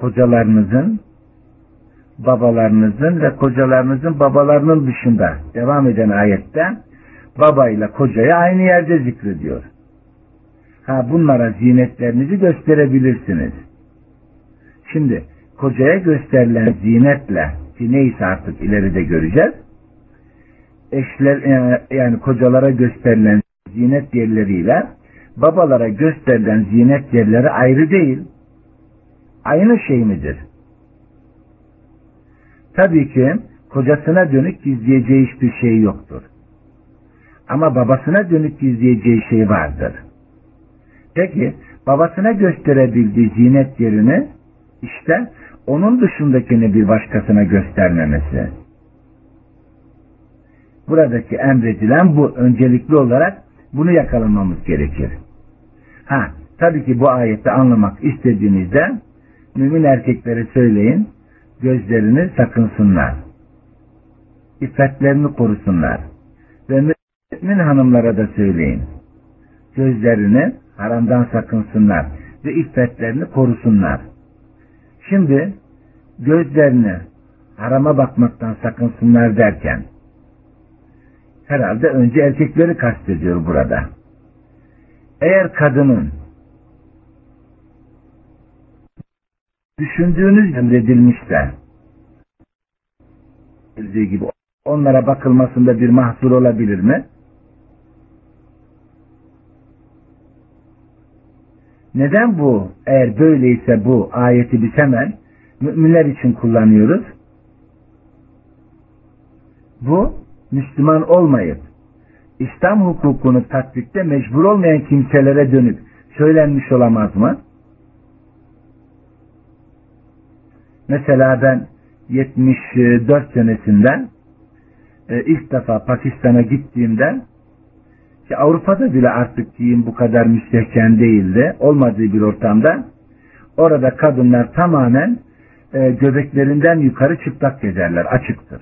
A: kocalarınızın babalarınızın ve kocalarınızın babalarının dışında devam eden ayette babayla kocayı aynı yerde zikrediyor. Ha bunlara zinetlerinizi gösterebilirsiniz. Şimdi kocaya gösterilen zinetle ki neyse artık ileride göreceğiz. Eşler e, yani kocalara gösterilen zinet yerleriyle babalara gösterilen zinet yerleri ayrı değil. Aynı şey midir? Tabii ki kocasına dönük gizleyeceği hiçbir şey yoktur. Ama babasına dönük gizleyeceği şey vardır. Peki babasına gösterebildiği zinet yerini işte onun dışındakini bir başkasına göstermemesi. Buradaki emredilen bu öncelikli olarak bunu yakalamamız gerekir. Ha, tabii ki bu ayette anlamak istediğinizde mümin erkeklere söyleyin, gözlerini sakınsınlar. İffetlerini korusunlar. Ve mümin hanımlara da söyleyin. Gözlerini haramdan sakınsınlar ve iffetlerini korusunlar. Şimdi gözlerini harama bakmaktan sakınsınlar derken herhalde önce erkekleri kastediyor burada. Eğer kadının düşündüğünüz emredilmişse gibi onlara bakılmasında bir mahsur olabilir mi? Neden bu? Eğer böyleyse bu ayeti biz hemen müminler için kullanıyoruz. Bu Müslüman olmayıp İslam hukukunu tatbikte mecbur olmayan kimselere dönük söylenmiş olamaz mı? Mesela ben 74 senesinden e, ilk defa Pakistan'a gittiğimde ki Avrupa'da bile artık giyim bu kadar müstehcen değildi. Olmadığı bir ortamda orada kadınlar tamamen e, göbeklerinden yukarı çıplak gezerler. Açıktır.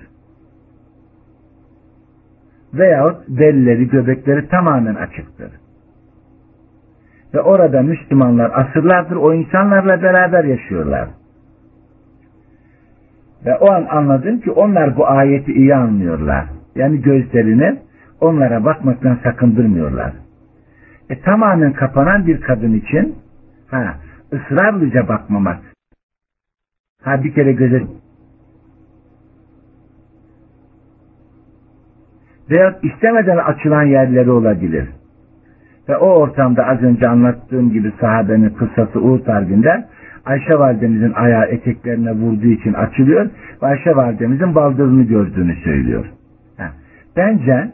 A: Veyahut belleri, göbekleri tamamen açıktır. Ve orada Müslümanlar asırlardır o insanlarla beraber yaşıyorlar. Ve o an anladım ki onlar bu ayeti iyi anlıyorlar. Yani gözlerini onlara bakmaktan sakındırmıyorlar. E, tamamen kapanan bir kadın için ha, ısrarlıca bakmamak. Ha bir kere göze veya istemeden açılan yerleri olabilir. Ve o ortamda az önce anlattığım gibi sahabenin kıssası Uhud Harbi'nde Ayşe validemizin ayağı eteklerine vurduğu için açılıyor ve Ayşe validemizin baldırını gördüğünü söylüyor. Bence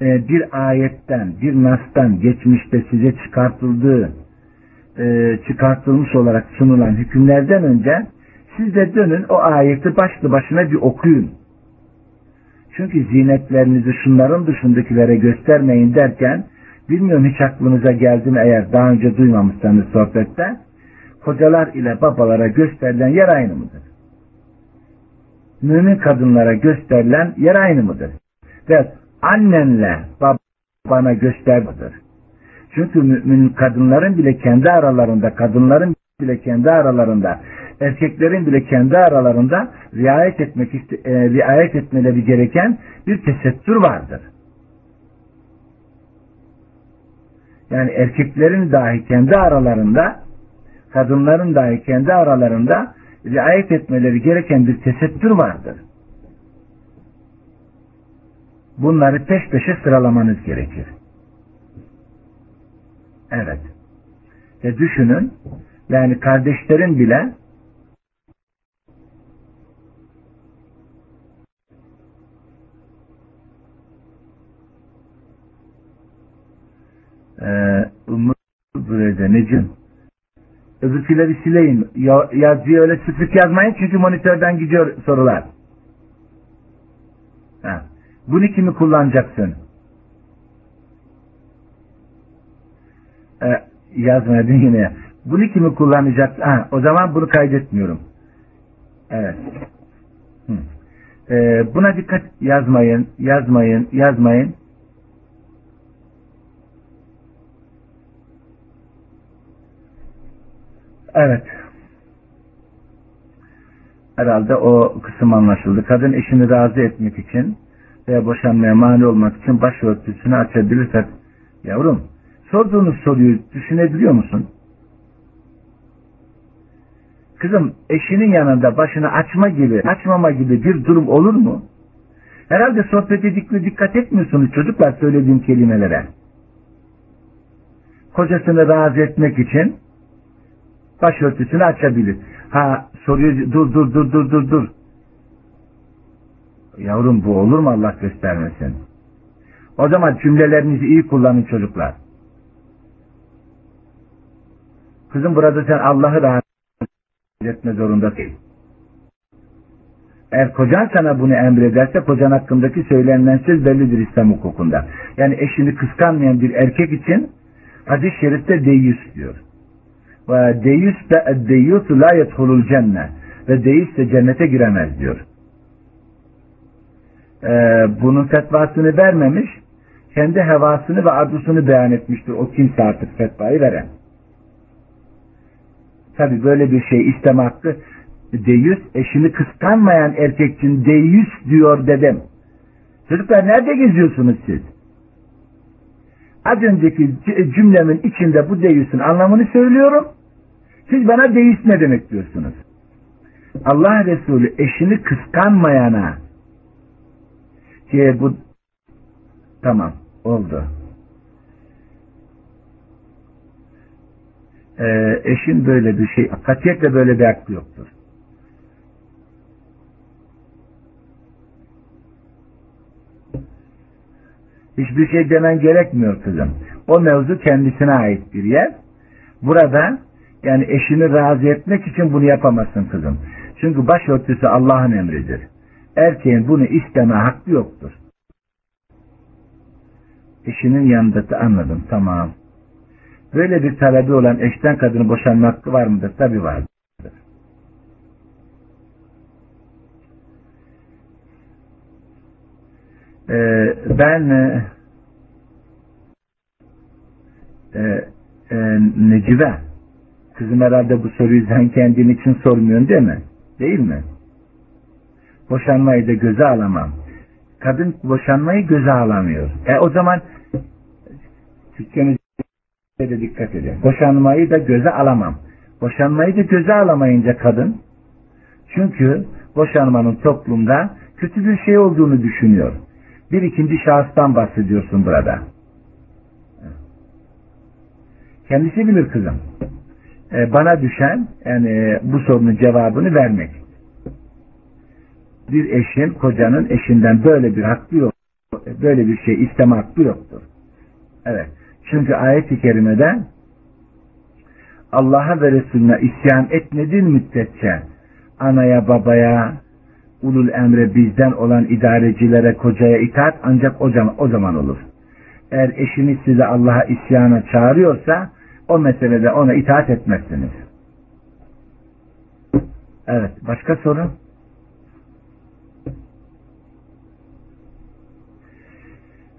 A: e, bir ayetten, bir nastan geçmişte size çıkartıldığı, e, çıkartılmış olarak sunulan hükümlerden önce siz de dönün o ayeti başlı başına bir okuyun. Çünkü zinetlerinizi şunların dışındakilere göstermeyin derken bilmiyorum hiç aklınıza geldi mi eğer daha önce duymamışsanız sohbette kocalar ile babalara gösterilen yer aynı mıdır? Mümin kadınlara gösterilen yer aynı mıdır? Ve annenle babana göstermedir. Çünkü mümin kadınların bile kendi aralarında, kadınların bile kendi aralarında, erkeklerin bile kendi aralarında riayet etmek e, riayet etmeleri gereken bir tesettür vardır. Yani erkeklerin dahi kendi aralarında, kadınların dahi kendi aralarında riayet etmeleri gereken bir tesettür vardır. Bunları peş peşe sıralamanız gerekir. Evet. Ve düşünün, yani kardeşlerin bile Ümmü Bürede Necim Öbürküleri sileyin. Ya, yazıyı öyle sık yazmayın çünkü monitörden gidiyor sorular. Ha. Bunu kimi kullanacaksın? Ee, yazmadın yine. Bunu kimi kullanacaksın? Ha, o zaman bunu kaydetmiyorum. Evet. Hı. Ee, buna dikkat yazmayın, yazmayın, yazmayın. Evet. Herhalde o kısım anlaşıldı. Kadın eşini razı etmek için veya boşanmaya mani olmak için başörtüsünü açabilirsek yavrum sorduğunuz soruyu düşünebiliyor musun? Kızım eşinin yanında başını açma gibi, açmama gibi bir durum olur mu? Herhalde sohbet edikli dikkat etmiyorsunuz çocuklar söylediğim kelimelere. Kocasını razı etmek için başörtüsünü açabilir. Ha soruyor dur dur dur dur dur dur. Yavrum bu olur mu Allah göstermesin. O zaman cümlelerinizi iyi kullanın çocuklar. Kızım burada sen Allah'ı razı etme zorundasın. Eğer kocan sana bunu emrederse kocan hakkındaki söylenen söz bellidir İslam hukukunda. Yani eşini kıskanmayan bir erkek için hadis-i şerifte deyyüs diyor. Ve deyyüs de deyyüsü la yedhulul cenne. Ve deyyüs de cennete giremez diyor. Ee, bunun fetvasını vermemiş, kendi hevasını ve arzusunu beyan etmiştir. O kimse artık fetvayı veren. Tabi böyle bir şey isteme hakkı deyyüs eşini kıskanmayan erkek için deyyüs diyor dedim. Çocuklar nerede geziyorsunuz siz? Az önceki cümlemin içinde bu deyyüsün anlamını söylüyorum. Siz bana deist ne demek diyorsunuz? Allah Resulü eşini kıskanmayana ki bu tamam oldu. Ee, eşin böyle bir şey katiyetle böyle bir hakkı yoktur. Hiçbir şey demen gerekmiyor kızım. O mevzu kendisine ait bir yer. Burada yani eşini razı etmek için bunu yapamazsın kızım. Çünkü başörtüsü Allah'ın emridir. Erkeğin bunu isteme hakkı yoktur. Eşinin yanında da anladım. Tamam. Böyle bir talebi olan eşten kadını boşanma hakkı var mıdır? Tabi vardır. Ee, ben e, e, e, Necibe kızım herhalde bu soruyu sen kendin için sormuyorsun değil mi? Değil mi? Boşanmayı da göze alamam. Kadın boşanmayı göze alamıyor. E o zaman Türkçemize de dikkat edin. Boşanmayı da göze alamam. Boşanmayı da göze alamayınca kadın çünkü boşanmanın toplumda kötü bir şey olduğunu düşünüyor. Bir ikinci şahıstan bahsediyorsun burada. Kendisi bilir kızım. Ee, bana düşen yani bu sorunun cevabını vermek. Bir eşin, kocanın eşinden böyle bir hakkı yok. Böyle bir şey isteme hakkı yoktur. Evet. Çünkü ayet-i kerimede Allah'a ve Resulüne isyan etmediğin müddetçe anaya, babaya, ulul emre bizden olan idarecilere, kocaya itaat ancak o zaman, o zaman olur. Eğer eşiniz size Allah'a isyana çağırıyorsa o meselede ona itaat etmezsiniz. Evet. Başka soru?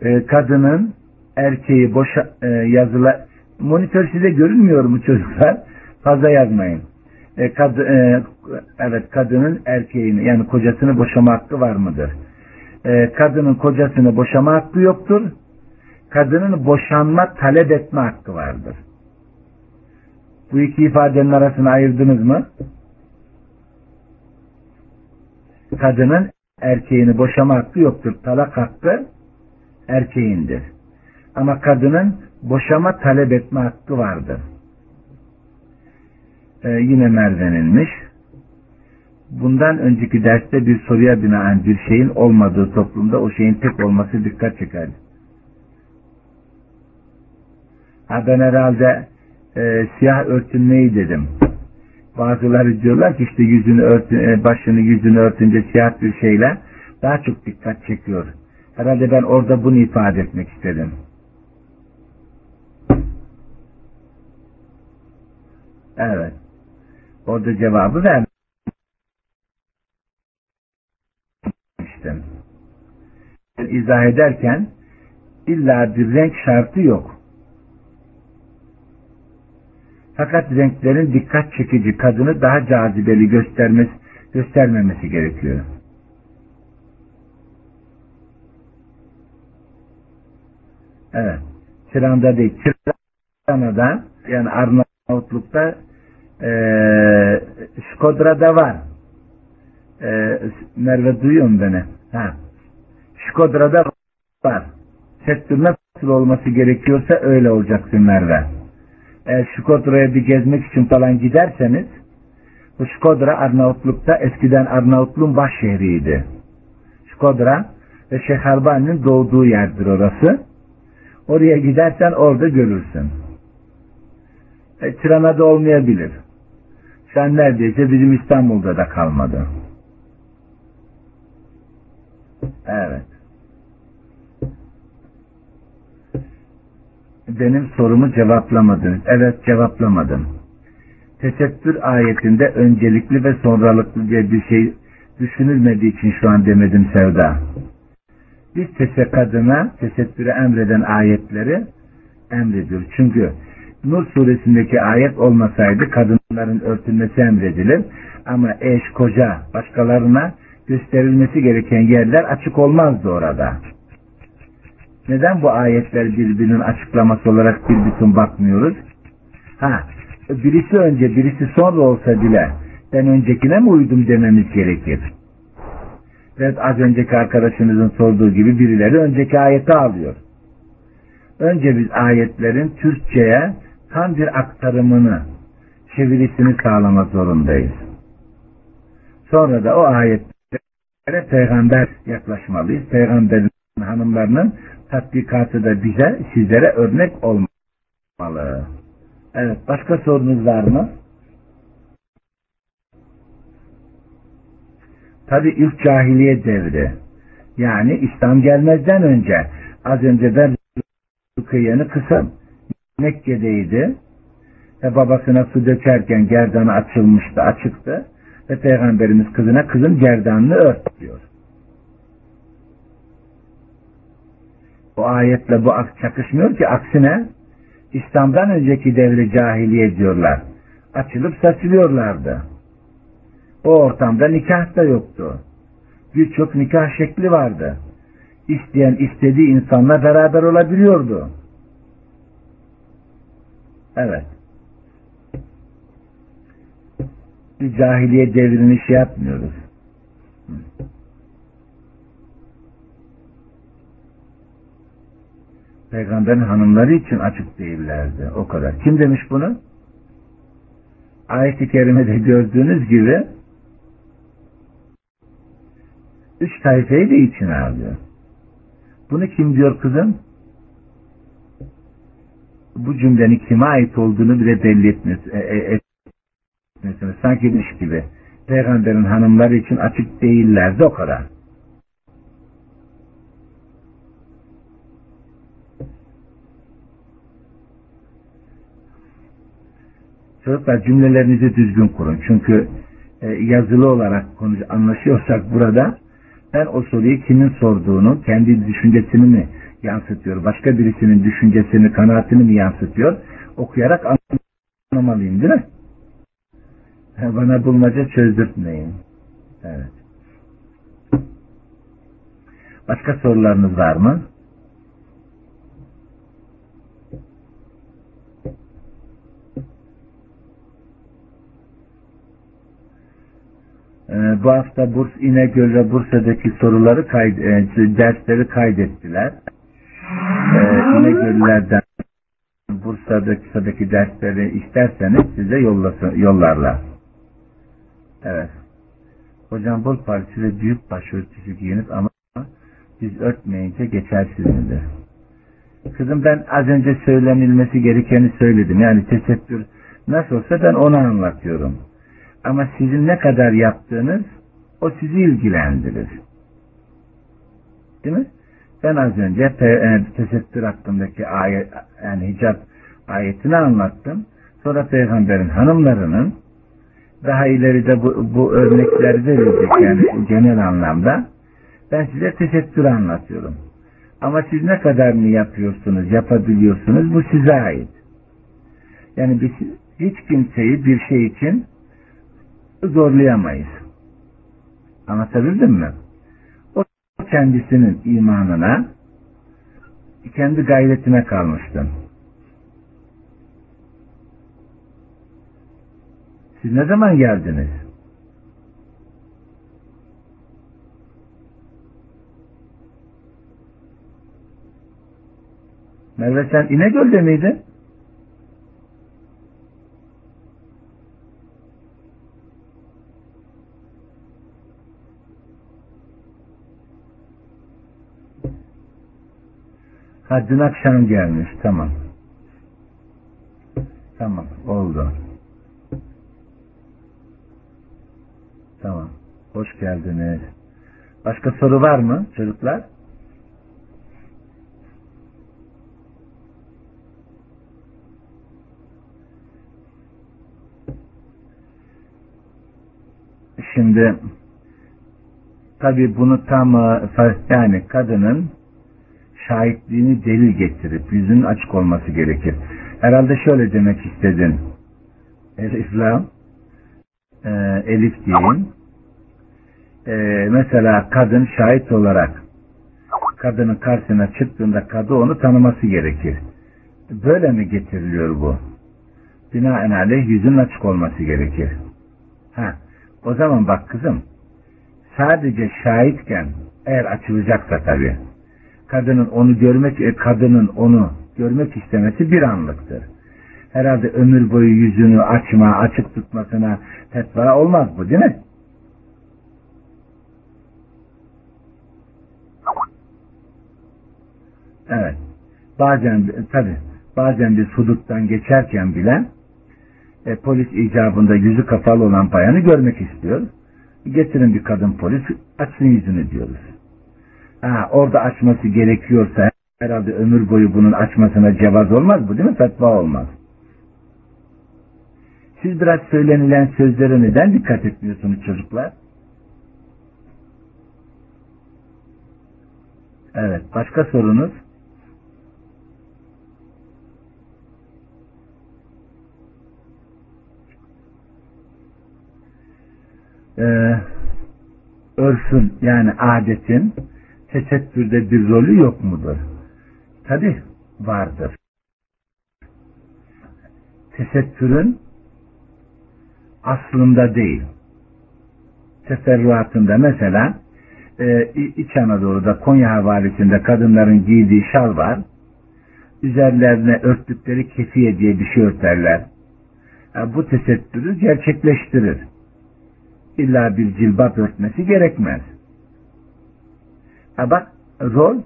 A: Ee, kadının erkeği boşa e, yazıla monitör size görünmüyor mu çocuklar? Fazla yazmayın. E, kad, e, evet kadının erkeğini yani kocasını boşama hakkı var mıdır? E, kadının kocasını boşama hakkı yoktur. Kadının boşanma talep etme hakkı vardır. Bu iki ifadenin arasını ayırdınız mı? Kadının erkeğini boşama hakkı yoktur. Talak hakkı erkeğindir. Ama kadının boşama talep etme hakkı vardır. Ee, yine mervenilmiş. Bundan önceki derste bir soruya binaen bir şeyin olmadığı toplumda o şeyin tek olması dikkat çeker. Ha ben herhalde e, siyah örtünmeyi dedim. Bazıları diyorlar ki işte yüzünü örtün, e, başını yüzünü örtünce siyah bir şeyle daha çok dikkat çekiyor. Herhalde ben orada bunu ifade etmek istedim. Evet. Orada cevabı vermiştim. İzah ederken illa bir renk şartı yok. Fakat renklerin dikkat çekici kadını daha cazibeli göstermesi, göstermemesi gerekiyor. Evet. Çırağında değil. Çırağında yani Arnavutluk'ta e, Şkodra'da var. E, Merve duyuyor beni? Ha. Şkodra'da var. Sektör nasıl olması gerekiyorsa öyle olacaksın Merve. Eğer Şkodra'ya bir gezmek için falan giderseniz bu Şkodra Arnavutluk'ta eskiden Arnavutluğun baş şehriydi. Şkodra ve Şeyh Albani'nin doğduğu yerdir orası. Oraya gidersen orada görürsün. E, Tirana'da olmayabilir. Şu an neredeyse bizim İstanbul'da da kalmadı. Evet. Benim sorumu cevaplamadınız. Evet cevaplamadım. Tesettür ayetinde öncelikli ve sonralıklı diye bir şey düşünülmediği için şu an demedim Sevda. Biz tese kadına tesettüre emreden ayetleri emrediyor. Çünkü Nur suresindeki ayet olmasaydı kadınların örtülmesi emredilir. Ama eş, koca, başkalarına gösterilmesi gereken yerler açık olmazdı orada. Neden bu ayetler birbirinin açıklaması olarak bir bütün bakmıyoruz? Ha, birisi önce birisi sonra olsa bile ben öncekine mi uydum dememiz gerekir. Evet az önceki arkadaşınızın sorduğu gibi birileri önceki ayeti alıyor. Önce biz ayetlerin Türkçe'ye tam bir aktarımını, çevirisini sağlamak zorundayız. Sonra da o ayetlere peygamber yaklaşmalıyız. Peygamberin hanımlarının tatbikatı da bize, sizlere örnek olmalı. Evet, başka sorunuz var mı? Tabi ilk cahiliye devri. Yani İslam gelmezden önce az önce ben Rukiye'ni kısa Mekke'deydi ve babasına su dökerken gerdanı açılmıştı, açıktı ve Peygamberimiz kızına kızın gerdanını ört diyor. Bu ayetle bu çakışmıyor ki aksine İslam'dan önceki devri cahiliye diyorlar. Açılıp saçılıyorlardı. O ortamda nikah da yoktu. Birçok nikah şekli vardı. İsteyen istediği insanla beraber olabiliyordu. Evet. Bir cahiliye devrini şey yapmıyoruz. Peygamberin hanımları için açık değillerdi. O kadar. Kim demiş bunu? Ayet-i Kerime'de gördüğünüz gibi üç tayfayı da içine alıyor. Bunu kim diyor kızım? Bu cümlenin kime ait olduğunu bile belli etmiyorsunuz. E, e, Sanki demiş gibi. Peygamberin hanımları için açık değillerdi o kadar. Çocuklar cümlelerinizi düzgün kurun. Çünkü e, yazılı olarak konuş, anlaşıyorsak burada ben o soruyu kimin sorduğunu, kendi düşüncesini mi yansıtıyor, başka birisinin düşüncesini, kanaatini mi yansıtıyor, okuyarak anlamalıyım değil mi? Bana bulmaca çözdürtmeyin. Evet. Başka sorularınız var mı? Bu hafta Burs İnegöl ve Bursa'daki soruları kayd, e, dersleri kaydettiler. Ee, İnegöl'lerden Bursa'daki dersleri isterseniz size yollasın, yollarlar. Evet. Hocam bol partisi büyük başörtüsü giyiniz ama biz örtmeyince geçersizdir. Kızım ben az önce söylenilmesi gerekeni söyledim. Yani tesettür nasıl olsa ben onu anlatıyorum. Ama sizin ne kadar yaptığınız o sizi ilgilendirir. Değil mi? Ben az önce e, tesettür hakkındaki ayet, yani hicab ayetini anlattım. Sonra peygamberin hanımlarının daha ileride bu, bu örnekleri de verecek yani genel anlamda. Ben size tesettür anlatıyorum. Ama siz ne kadarını yapıyorsunuz, yapabiliyorsunuz bu size ait. Yani biz hiç kimseyi bir şey için zorlayamayız. Anlatabildim mi? O kendisinin imanına, kendi gayretine kalmıştır. Siz ne zaman geldiniz? Merve sen İnegöl'de miydin? Ha dün akşam gelmiş. Tamam. Tamam. Oldu. Tamam. Hoş geldiniz. Başka soru var mı çocuklar? Şimdi tabi bunu tam e, yani kadının şahitliğini delil getirip yüzünün açık olması gerekir. Herhalde şöyle demek istedin. İslam e, elif deyin. E, mesela kadın şahit olarak kadının karşısına çıktığında kadı onu tanıması gerekir. Böyle mi getiriliyor bu? Binaenaleyh yüzün açık olması gerekir. Ha, o zaman bak kızım sadece şahitken eğer açılacaksa tabi kadının onu görmek e, kadının onu görmek istemesi bir anlıktır. Herhalde ömür boyu yüzünü açma, açık tutmasına fetva olmaz bu değil mi? Evet. Bazen tabi bazen bir huduttan geçerken bile e, polis icabında yüzü kapalı olan bayanı görmek istiyor. Getirin bir kadın polis açsın yüzünü diyoruz. Ha, orada açması gerekiyorsa herhalde ömür boyu bunun açmasına cevaz olmaz bu değil mi? Fetva olmaz. Siz biraz söylenilen sözlere neden dikkat etmiyorsunuz çocuklar? Evet. Başka sorunuz? Ee, örfün yani adetin tesettürde bir rolü yok mudur? Tabi vardır. Tesettürün aslında değil. Teferruatında mesela e, İç Anadolu'da Konya havalisinde kadınların giydiği şal var. Üzerlerine örttükleri kefiye diye bir şey örterler. Yani bu tesettürü gerçekleştirir. İlla bir cilbap örtmesi gerekmez. Ha bak rol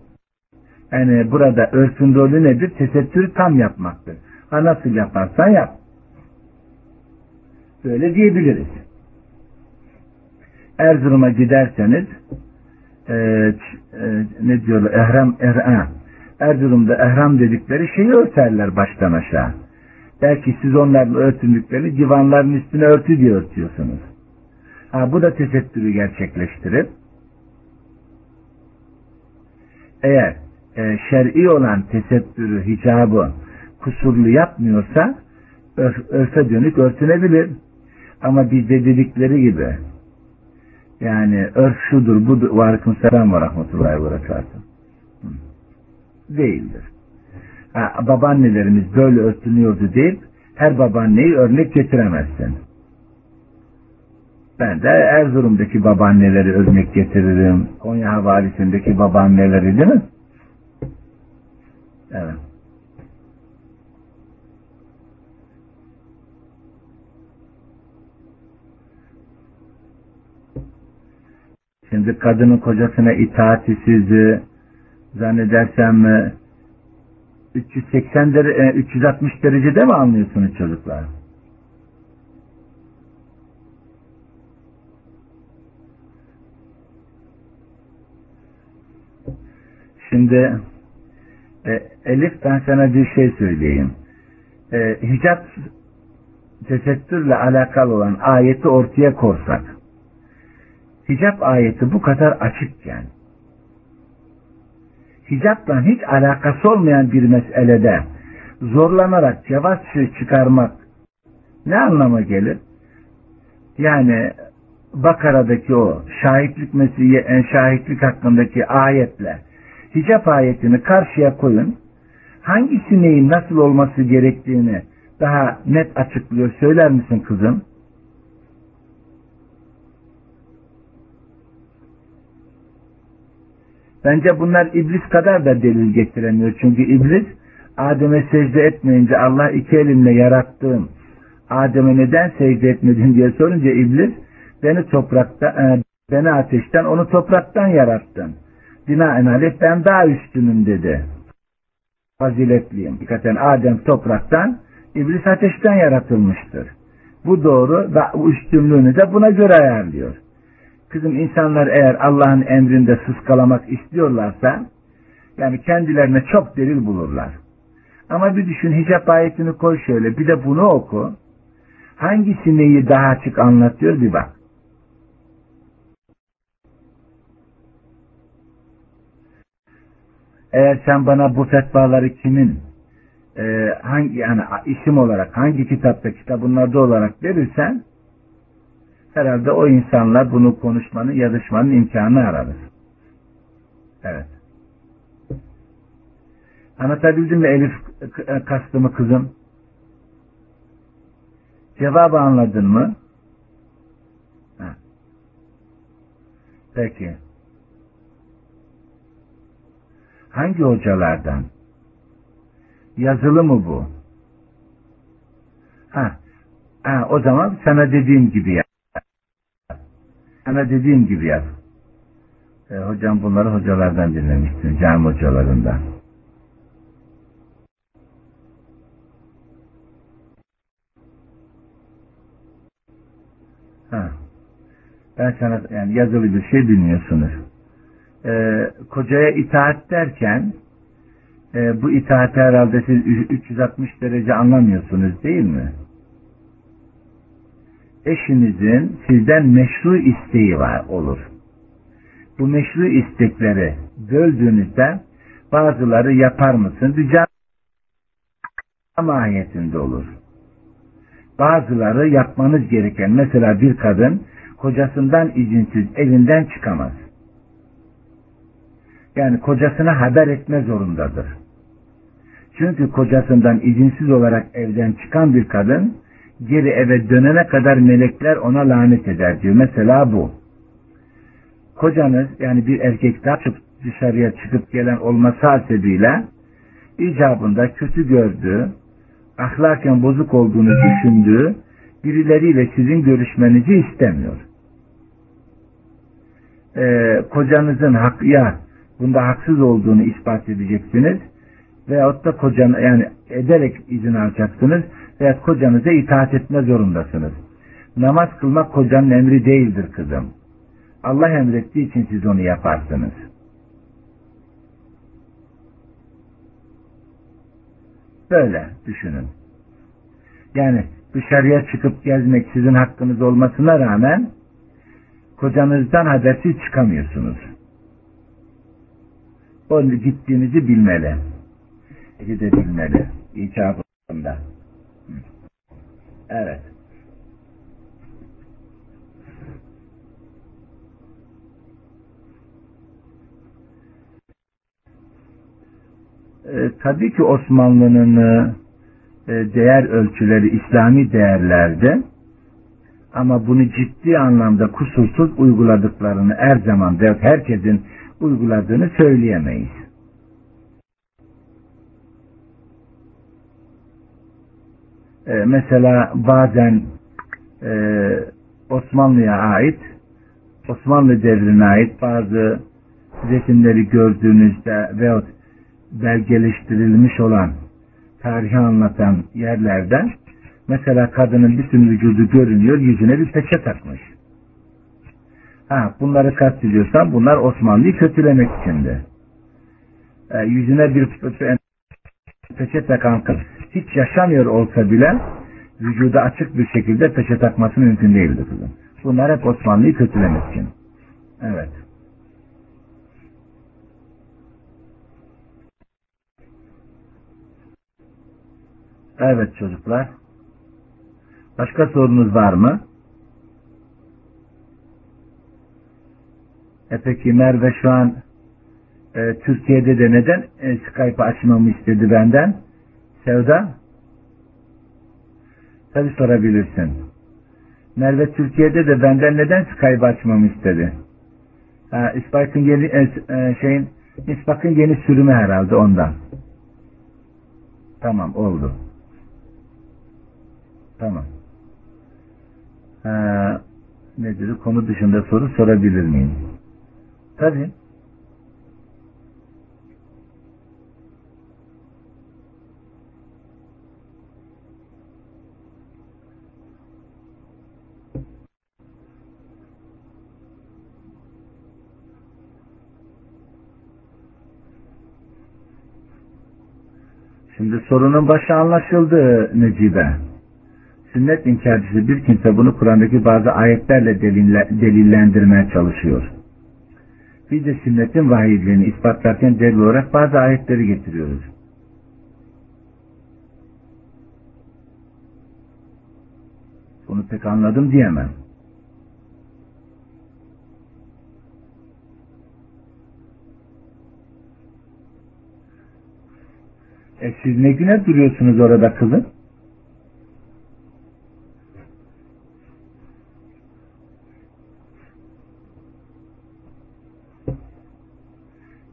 A: yani burada örtün rolü nedir? Tesettürü tam yapmaktır. Ha nasıl yaparsan yap. Böyle diyebiliriz. Erzurum'a giderseniz e, e, ne diyorlar? Ehram, ehram. Erzurum'da ehram dedikleri şeyi örterler baştan aşağı. Belki siz onların örtündüklerini divanların üstüne örtü diye örtüyorsunuz. Ha, bu da tesettürü gerçekleştirip eğer e, şer'i olan tesettürü, hicabı kusurlu yapmıyorsa örf, örfe dönük örtünebilir. Ama bizde dedikleri gibi yani örf şudur, budur. Ve aleyküm selam ve rahmetullahi ve. Değildir. Ha, babaannelerimiz böyle örtünüyordu deyip her babaanneyi örnek getiremezsin. Ben de Erzurum'daki babaanneleri örnek getiririm. Konya havalisindeki babaanneleri değil mi? Evet. Şimdi kadının kocasına itaatsizliği zannedersem 380 derece, 360 derecede mi anlıyorsunuz çocuklar? Şimdi e, Elif ben sana bir şey söyleyeyim. E, hicap tesettürle alakalı olan ayeti ortaya korsak hicap ayeti bu kadar açıkken hicapla hiç alakası olmayan bir meselede zorlanarak cevap çıkarmak ne anlama gelir? Yani Bakara'daki o şahitlik mesleği, şahitlik hakkındaki ayetle hicap ayetini karşıya koyun. Hangisi neyin nasıl olması gerektiğini daha net açıklıyor. Söyler misin kızım? Bence bunlar iblis kadar da delil getiremiyor. Çünkü iblis Adem'e secde etmeyince Allah iki elimle yarattığım Adem'e neden secde etmedin diye sorunca iblis beni toprakta, e, beni ateşten onu topraktan yarattın. Binaenaleyh ben daha üstünüm dedi. Faziletliyim. Hakikaten Adem topraktan, iblis ateşten yaratılmıştır. Bu doğru ve üstünlüğünü de buna göre ayarlıyor. Kızım insanlar eğer Allah'ın emrinde sıskalamak istiyorlarsa yani kendilerine çok delil bulurlar. Ama bir düşün hicap ayetini koy şöyle bir de bunu oku. Hangisi neyi daha açık anlatıyor bir bak. Eğer sen bana bu fetvaları kimin e, hangi yani isim olarak hangi kitapta kitabınlarda olarak verirsen herhalde o insanlar bunu konuşmanın, yazışmanın imkanı ararız. Evet. Anlatabildim mi Elif kastımı kızım? Cevabı anladın mı? Ha. Peki. Hangi hocalardan? Yazılı mı bu? Ha. ha o zaman sana dediğim gibi yaz. Sana dediğim gibi yaz. E, hocam bunları hocalardan dinlemiştim. Cami hocalarından. Ha. Ben sana yani yazılı bir şey bilmiyorsunuz e, kocaya itaat derken e, bu itaati herhalde siz 360 derece anlamıyorsunuz değil mi? Eşinizin sizden meşru isteği var olur. Bu meşru istekleri böldüğünüzde bazıları yapar mısın? Rica mahiyetinde olur. Bazıları yapmanız gereken mesela bir kadın kocasından izinsiz evinden çıkamaz yani kocasına haber etme zorundadır. Çünkü kocasından izinsiz olarak evden çıkan bir kadın geri eve dönene kadar melekler ona lanet eder diyor. Mesela bu. Kocanız yani bir erkek daha dışarıya çıkıp gelen olması hasebiyle icabında kötü gördüğü, ahlaken bozuk olduğunu düşündüğü birileriyle sizin görüşmenizi istemiyor. Ee, kocanızın hak, ya bunda haksız olduğunu ispat edeceksiniz veyahut da kocanı yani ederek izin alacaksınız veya kocanıza itaat etme zorundasınız. Namaz kılmak kocanın emri değildir kızım. Allah emrettiği için siz onu yaparsınız. Böyle düşünün. Yani dışarıya çıkıp gezmek sizin hakkınız olmasına rağmen kocanızdan habersiz çıkamıyorsunuz onu gittiğinizi bilmeli. Gidebilmeli. İcabında. Evet. E, tabii ki Osmanlı'nın e, değer ölçüleri İslami değerlerde ama bunu ciddi anlamda kusursuz uyguladıklarını her zaman herkesin uyguladığını söyleyemeyiz. Ee, mesela bazen e, Osmanlı'ya ait Osmanlı devrine ait bazı resimleri gördüğünüzde veyahut belgeleştirilmiş olan tarihi anlatan yerlerden mesela kadının bütün vücudu görünüyor yüzüne bir peçe takmış. Ha, bunları kastediyorsam bunlar Osmanlı'yı kötülemek içindi. E, yüzüne bir peçe takan kız hiç yaşamıyor olsa bile vücuda açık bir şekilde peçe takması mümkün değildi kızım. Bunlar hep Osmanlı'yı kötülemek için. Evet. Evet çocuklar. Başka sorunuz var mı? E peki Merve şu an e, Türkiye'de de neden e, Skype açmamı istedi benden? Sevda? Tabi sorabilirsin. Merve Türkiye'de de benden neden Skype açmamı istedi? Ha, İspak'ın yeni e, e, şeyin İspak'ın yeni sürümü herhalde ondan. Tamam oldu. Tamam. Ha, nedir? Konu dışında soru sorabilir miyim? Tabii. Şimdi sorunun başı anlaşıldı Necibe. Sünnet inkarcısı bir kimse bunu Kur'an'daki bazı ayetlerle delillendirmeye çalışıyor. Biz de sünnetin vahiyliğini ispatlarken delil olarak bazı ayetleri getiriyoruz. Bunu pek anladım diyemem. E siz ne güne duruyorsunuz orada kızım?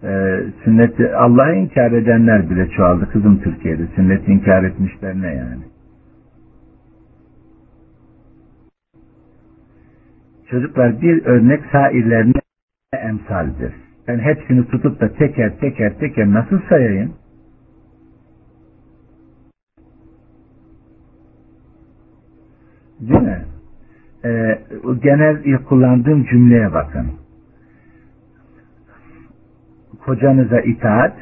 A: Ee, sünneti Allah'ı inkar edenler bile çoğaldı kızım Türkiye'de. Sünneti inkar etmişler ne yani? Çocuklar bir örnek sairlerine emsaldir. Ben hepsini tutup da teker teker teker nasıl sayayım? Değil mi? Ee, genel kullandığım cümleye bakın. Kocanıza itaat,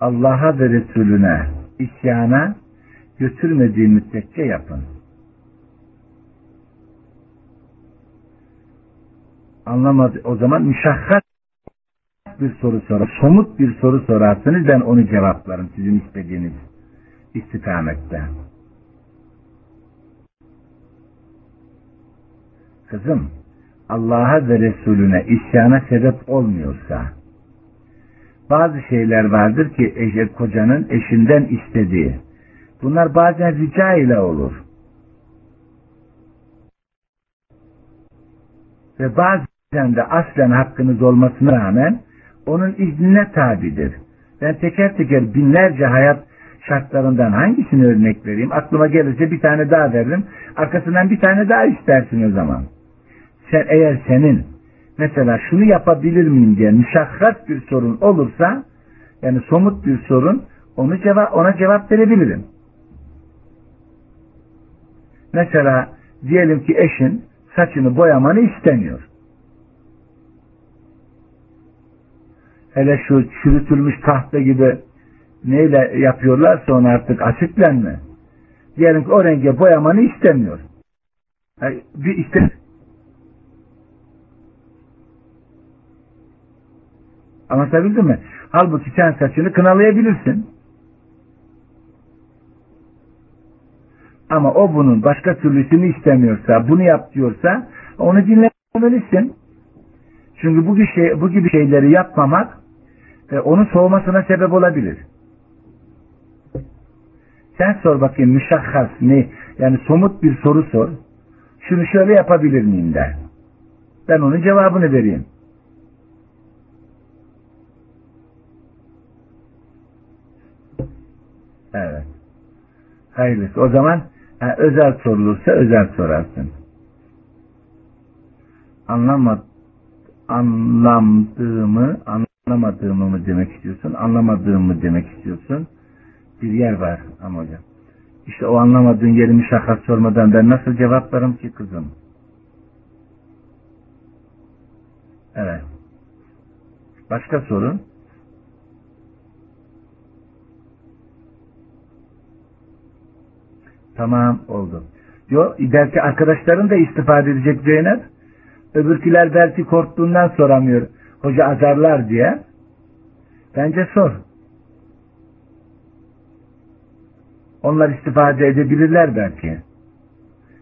A: Allah'a ve Resulüne isyana götürmediği müddetçe yapın. Anlamadı. O zaman müşahhat bir soru sorar. Somut bir soru sorarsınız ben onu cevaplarım sizin istediğiniz istikamette. kızım Allah'a ve Resulüne isyana sebep olmuyorsa bazı şeyler vardır ki eşe, kocanın eşinden istediği. Bunlar bazen rica ile olur. Ve bazen de aslen hakkınız olmasına rağmen onun iznine tabidir. Ben teker teker binlerce hayat şartlarından hangisini örnek vereyim? Aklıma gelirse bir tane daha veririm. Arkasından bir tane daha istersin o zaman sen eğer senin mesela şunu yapabilir miyim diye müşakkat bir sorun olursa yani somut bir sorun onu cevap, ona cevap verebilirim. Mesela diyelim ki eşin saçını boyamanı istemiyor. Hele şu çürütülmüş tahta gibi neyle yapıyorlarsa onu artık asitlenme. Diyelim ki o renge boyamanı istemiyor. Yani bir istemiyor Anlatabildim mi? Halbuki sen saçını kınalayabilirsin. Ama o bunun başka türlüsünü istemiyorsa, bunu yap diyorsa onu dinlemelisin. Çünkü bu gibi, şey, bu gibi şeyleri yapmamak e, onun soğumasına sebep olabilir. Sen sor bakayım müşahhas ne? Yani somut bir soru sor. Şunu şöyle yapabilir miyim der. Ben onun cevabını vereyim. Evet. Hayırlısı. O zaman ha, özel sorulursa özel sorarsın. Anlamad anlamdığımı anlamadığımı mı demek istiyorsun, anlamadığımı mı demek istiyorsun? Bir yer var ama hocam. İşte o anlamadığın yerimi şaka sormadan ben nasıl cevaplarım ki kızım? Evet. Başka sorun? Tamam oldu. Yo, belki arkadaşların da istifade edecek Zeynep. Öbürküler belki korktuğundan soramıyor. Hoca azarlar diye. Bence sor. Onlar istifade edebilirler belki.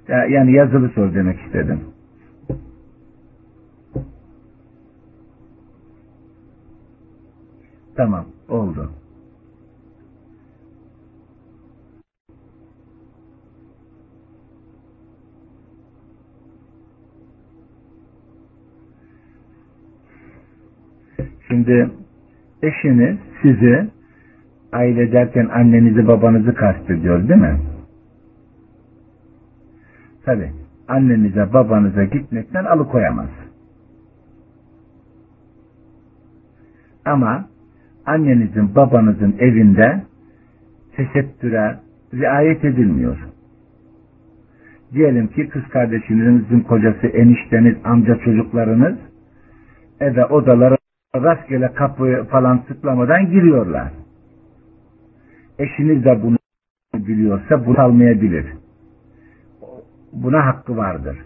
A: Yani yazılı sor demek istedim. Tamam, oldu. Şimdi eşiniz sizi aile derken annenizi babanızı kastediyor değil mi? Tabi annenize babanıza gitmekten alıkoyamaz. Ama annenizin babanızın evinde tesettüre riayet edilmiyor. Diyelim ki kız kardeşinizin kocası, enişteniz, amca çocuklarınız eve odalara rastgele kapı falan tıklamadan giriyorlar. Eşiniz de bunu biliyorsa bunu almayabilir. Buna hakkı vardır.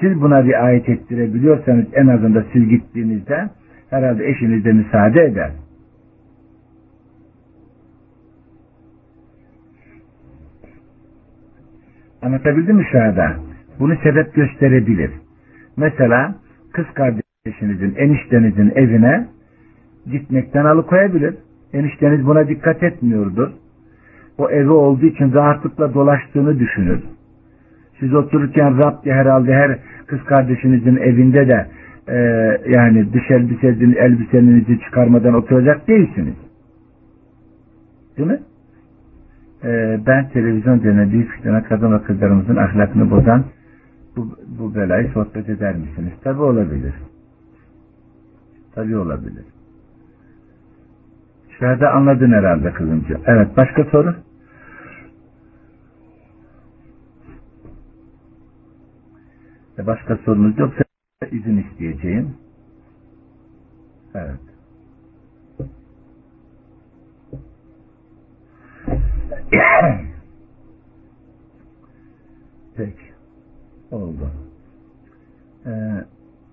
A: Siz buna riayet ettirebiliyorsanız en azından siz gittiğinizde herhalde eşiniz de müsaade eder. Anlatabildim mi şu anda? Bunu sebep gösterebilir. Mesela kız kardeşinizin, eniştenizin evine gitmekten alıkoyabilir. Enişteniz buna dikkat etmiyordur. O evi olduğu için rahatlıkla dolaştığını düşünür. Siz otururken Rab diye herhalde her kız kardeşinizin evinde de e, yani dış elbisenin, elbisenizi çıkarmadan oturacak değilsiniz. Değil mi? E, ben televizyon denen büyük kadın ve kızlarımızın ahlakını bozan bu, bu belayı sohbet eder misiniz? Tabi olabilir. Tabi olabilir. Şurada anladın herhalde kızımcı. Evet başka soru? E, başka sorunuz yoksa izin isteyeceğim. Evet. Peki. Oldu. Ee,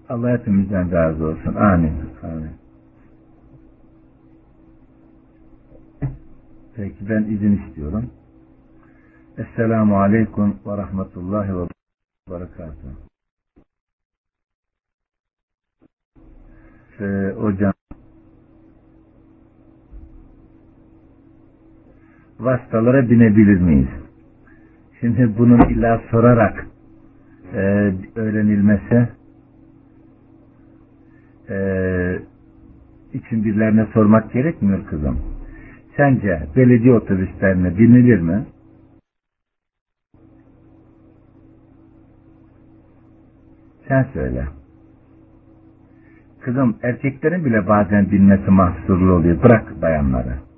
A: Allah hepimizden razı olsun. Amin. Amin. Peki ben izin istiyorum. Esselamu Aleyküm ve Rahmetullahi ve Berekatuhu. Ee, hocam vasıtalara binebilir miyiz? Şimdi bunun illa sorarak e, öğrenilmesi e, için birilerine sormak gerekmiyor kızım. Sence belediye otobüslerine binilir mi? Sen söyle. Kızım erkeklerin bile bazen binmesi mahsurlu oluyor. Bırak bayanları.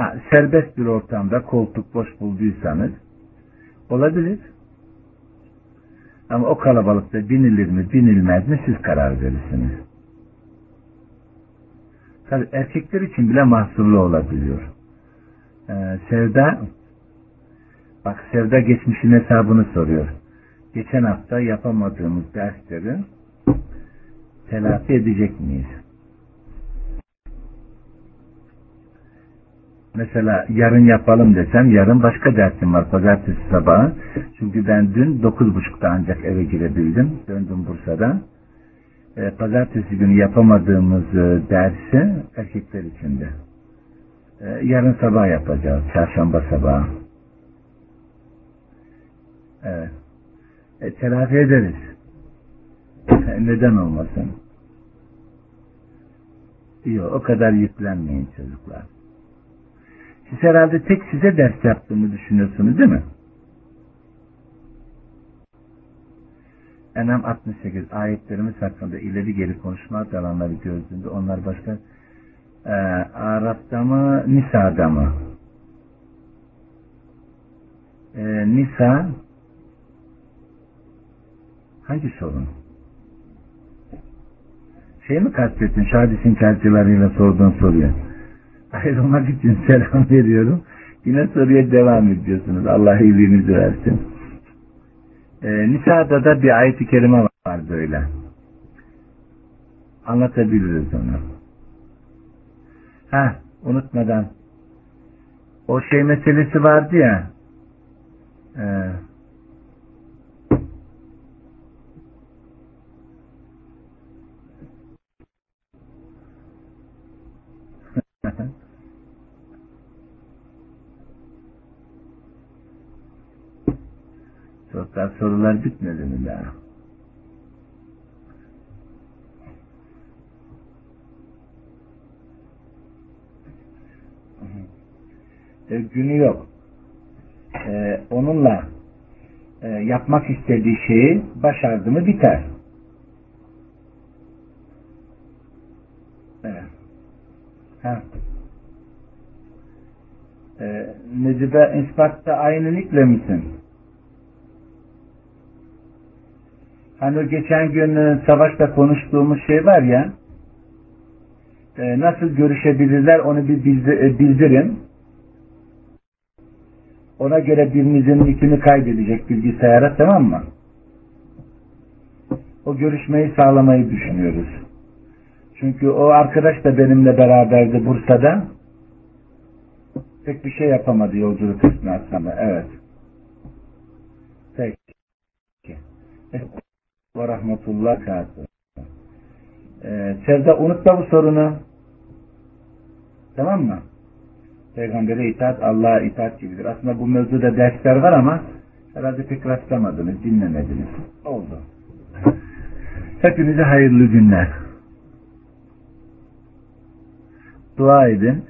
A: Ha, serbest bir ortamda koltuk boş bulduysanız olabilir. Ama o kalabalıkta binilir mi binilmez mi siz karar verirsiniz. Tabi erkekler için bile mahsurlu olabiliyor. Ee, Sevda bak Sevda geçmişin hesabını soruyor. Geçen hafta yapamadığımız dersleri telafi edecek miyiz? Mesela yarın yapalım desem yarın başka dersim var pazartesi sabahı. Çünkü ben dün dokuz buçukta ancak eve girebildim. Döndüm Bursa'da. E, pazartesi günü yapamadığımız e, dersi erkekler içinde. E, yarın sabah yapacağız. Çarşamba sabahı. Evet. E, telafi ederiz. E, neden olmasın? Yok o kadar yüklenmeyin çocuklar. Siz herhalde tek size ders yaptığımı düşünüyorsunuz değil mi? Enam 68 ayetlerimiz hakkında ileri geri konuşma alanları gördüğünde onlar başka e, Arap'ta mı Nisa'da mı? E, Nisa hangi sorun? Şey mi kastettin? Şadisin kercilarıyla sorduğun soruyu. Ayrılmak için selam veriyorum. Yine soruya devam ediyorsunuz. Allah iyiliğinizi versin. Ee, Nisa'da da bir ayet-i kerime var böyle. Anlatabiliriz onu. Ha, unutmadan. O şey meselesi vardı ya. E, Çoktan sorular bitmedi mi daha? E, günü yok. E, onunla e, yapmak istediği şeyi başardı mı biter. Evet. Ha. E, Necibe ispatta aynı nikle misin? Hani o geçen gün e, savaşta konuştuğumuz şey var ya e, nasıl görüşebilirler onu bir e, bildirin. Ona göre birinizin nickini kaydedecek bilgisayara tamam mı? O görüşmeyi sağlamayı düşünüyoruz. Çünkü o arkadaş da benimle beraberdi Bursa'da. Pek bir şey yapamadı yolculuk esnasında. Evet. Peki. Ve rahmetullah kâtı. Ee, Sevda unutma bu sorunu. Tamam mı? Peygamber'e itaat Allah'a itaat gibidir. Aslında bu mevzuda dersler var ama herhalde pek rastlamadınız, dinlemediniz. Oldu. Hepinize hayırlı günler. Dua edin.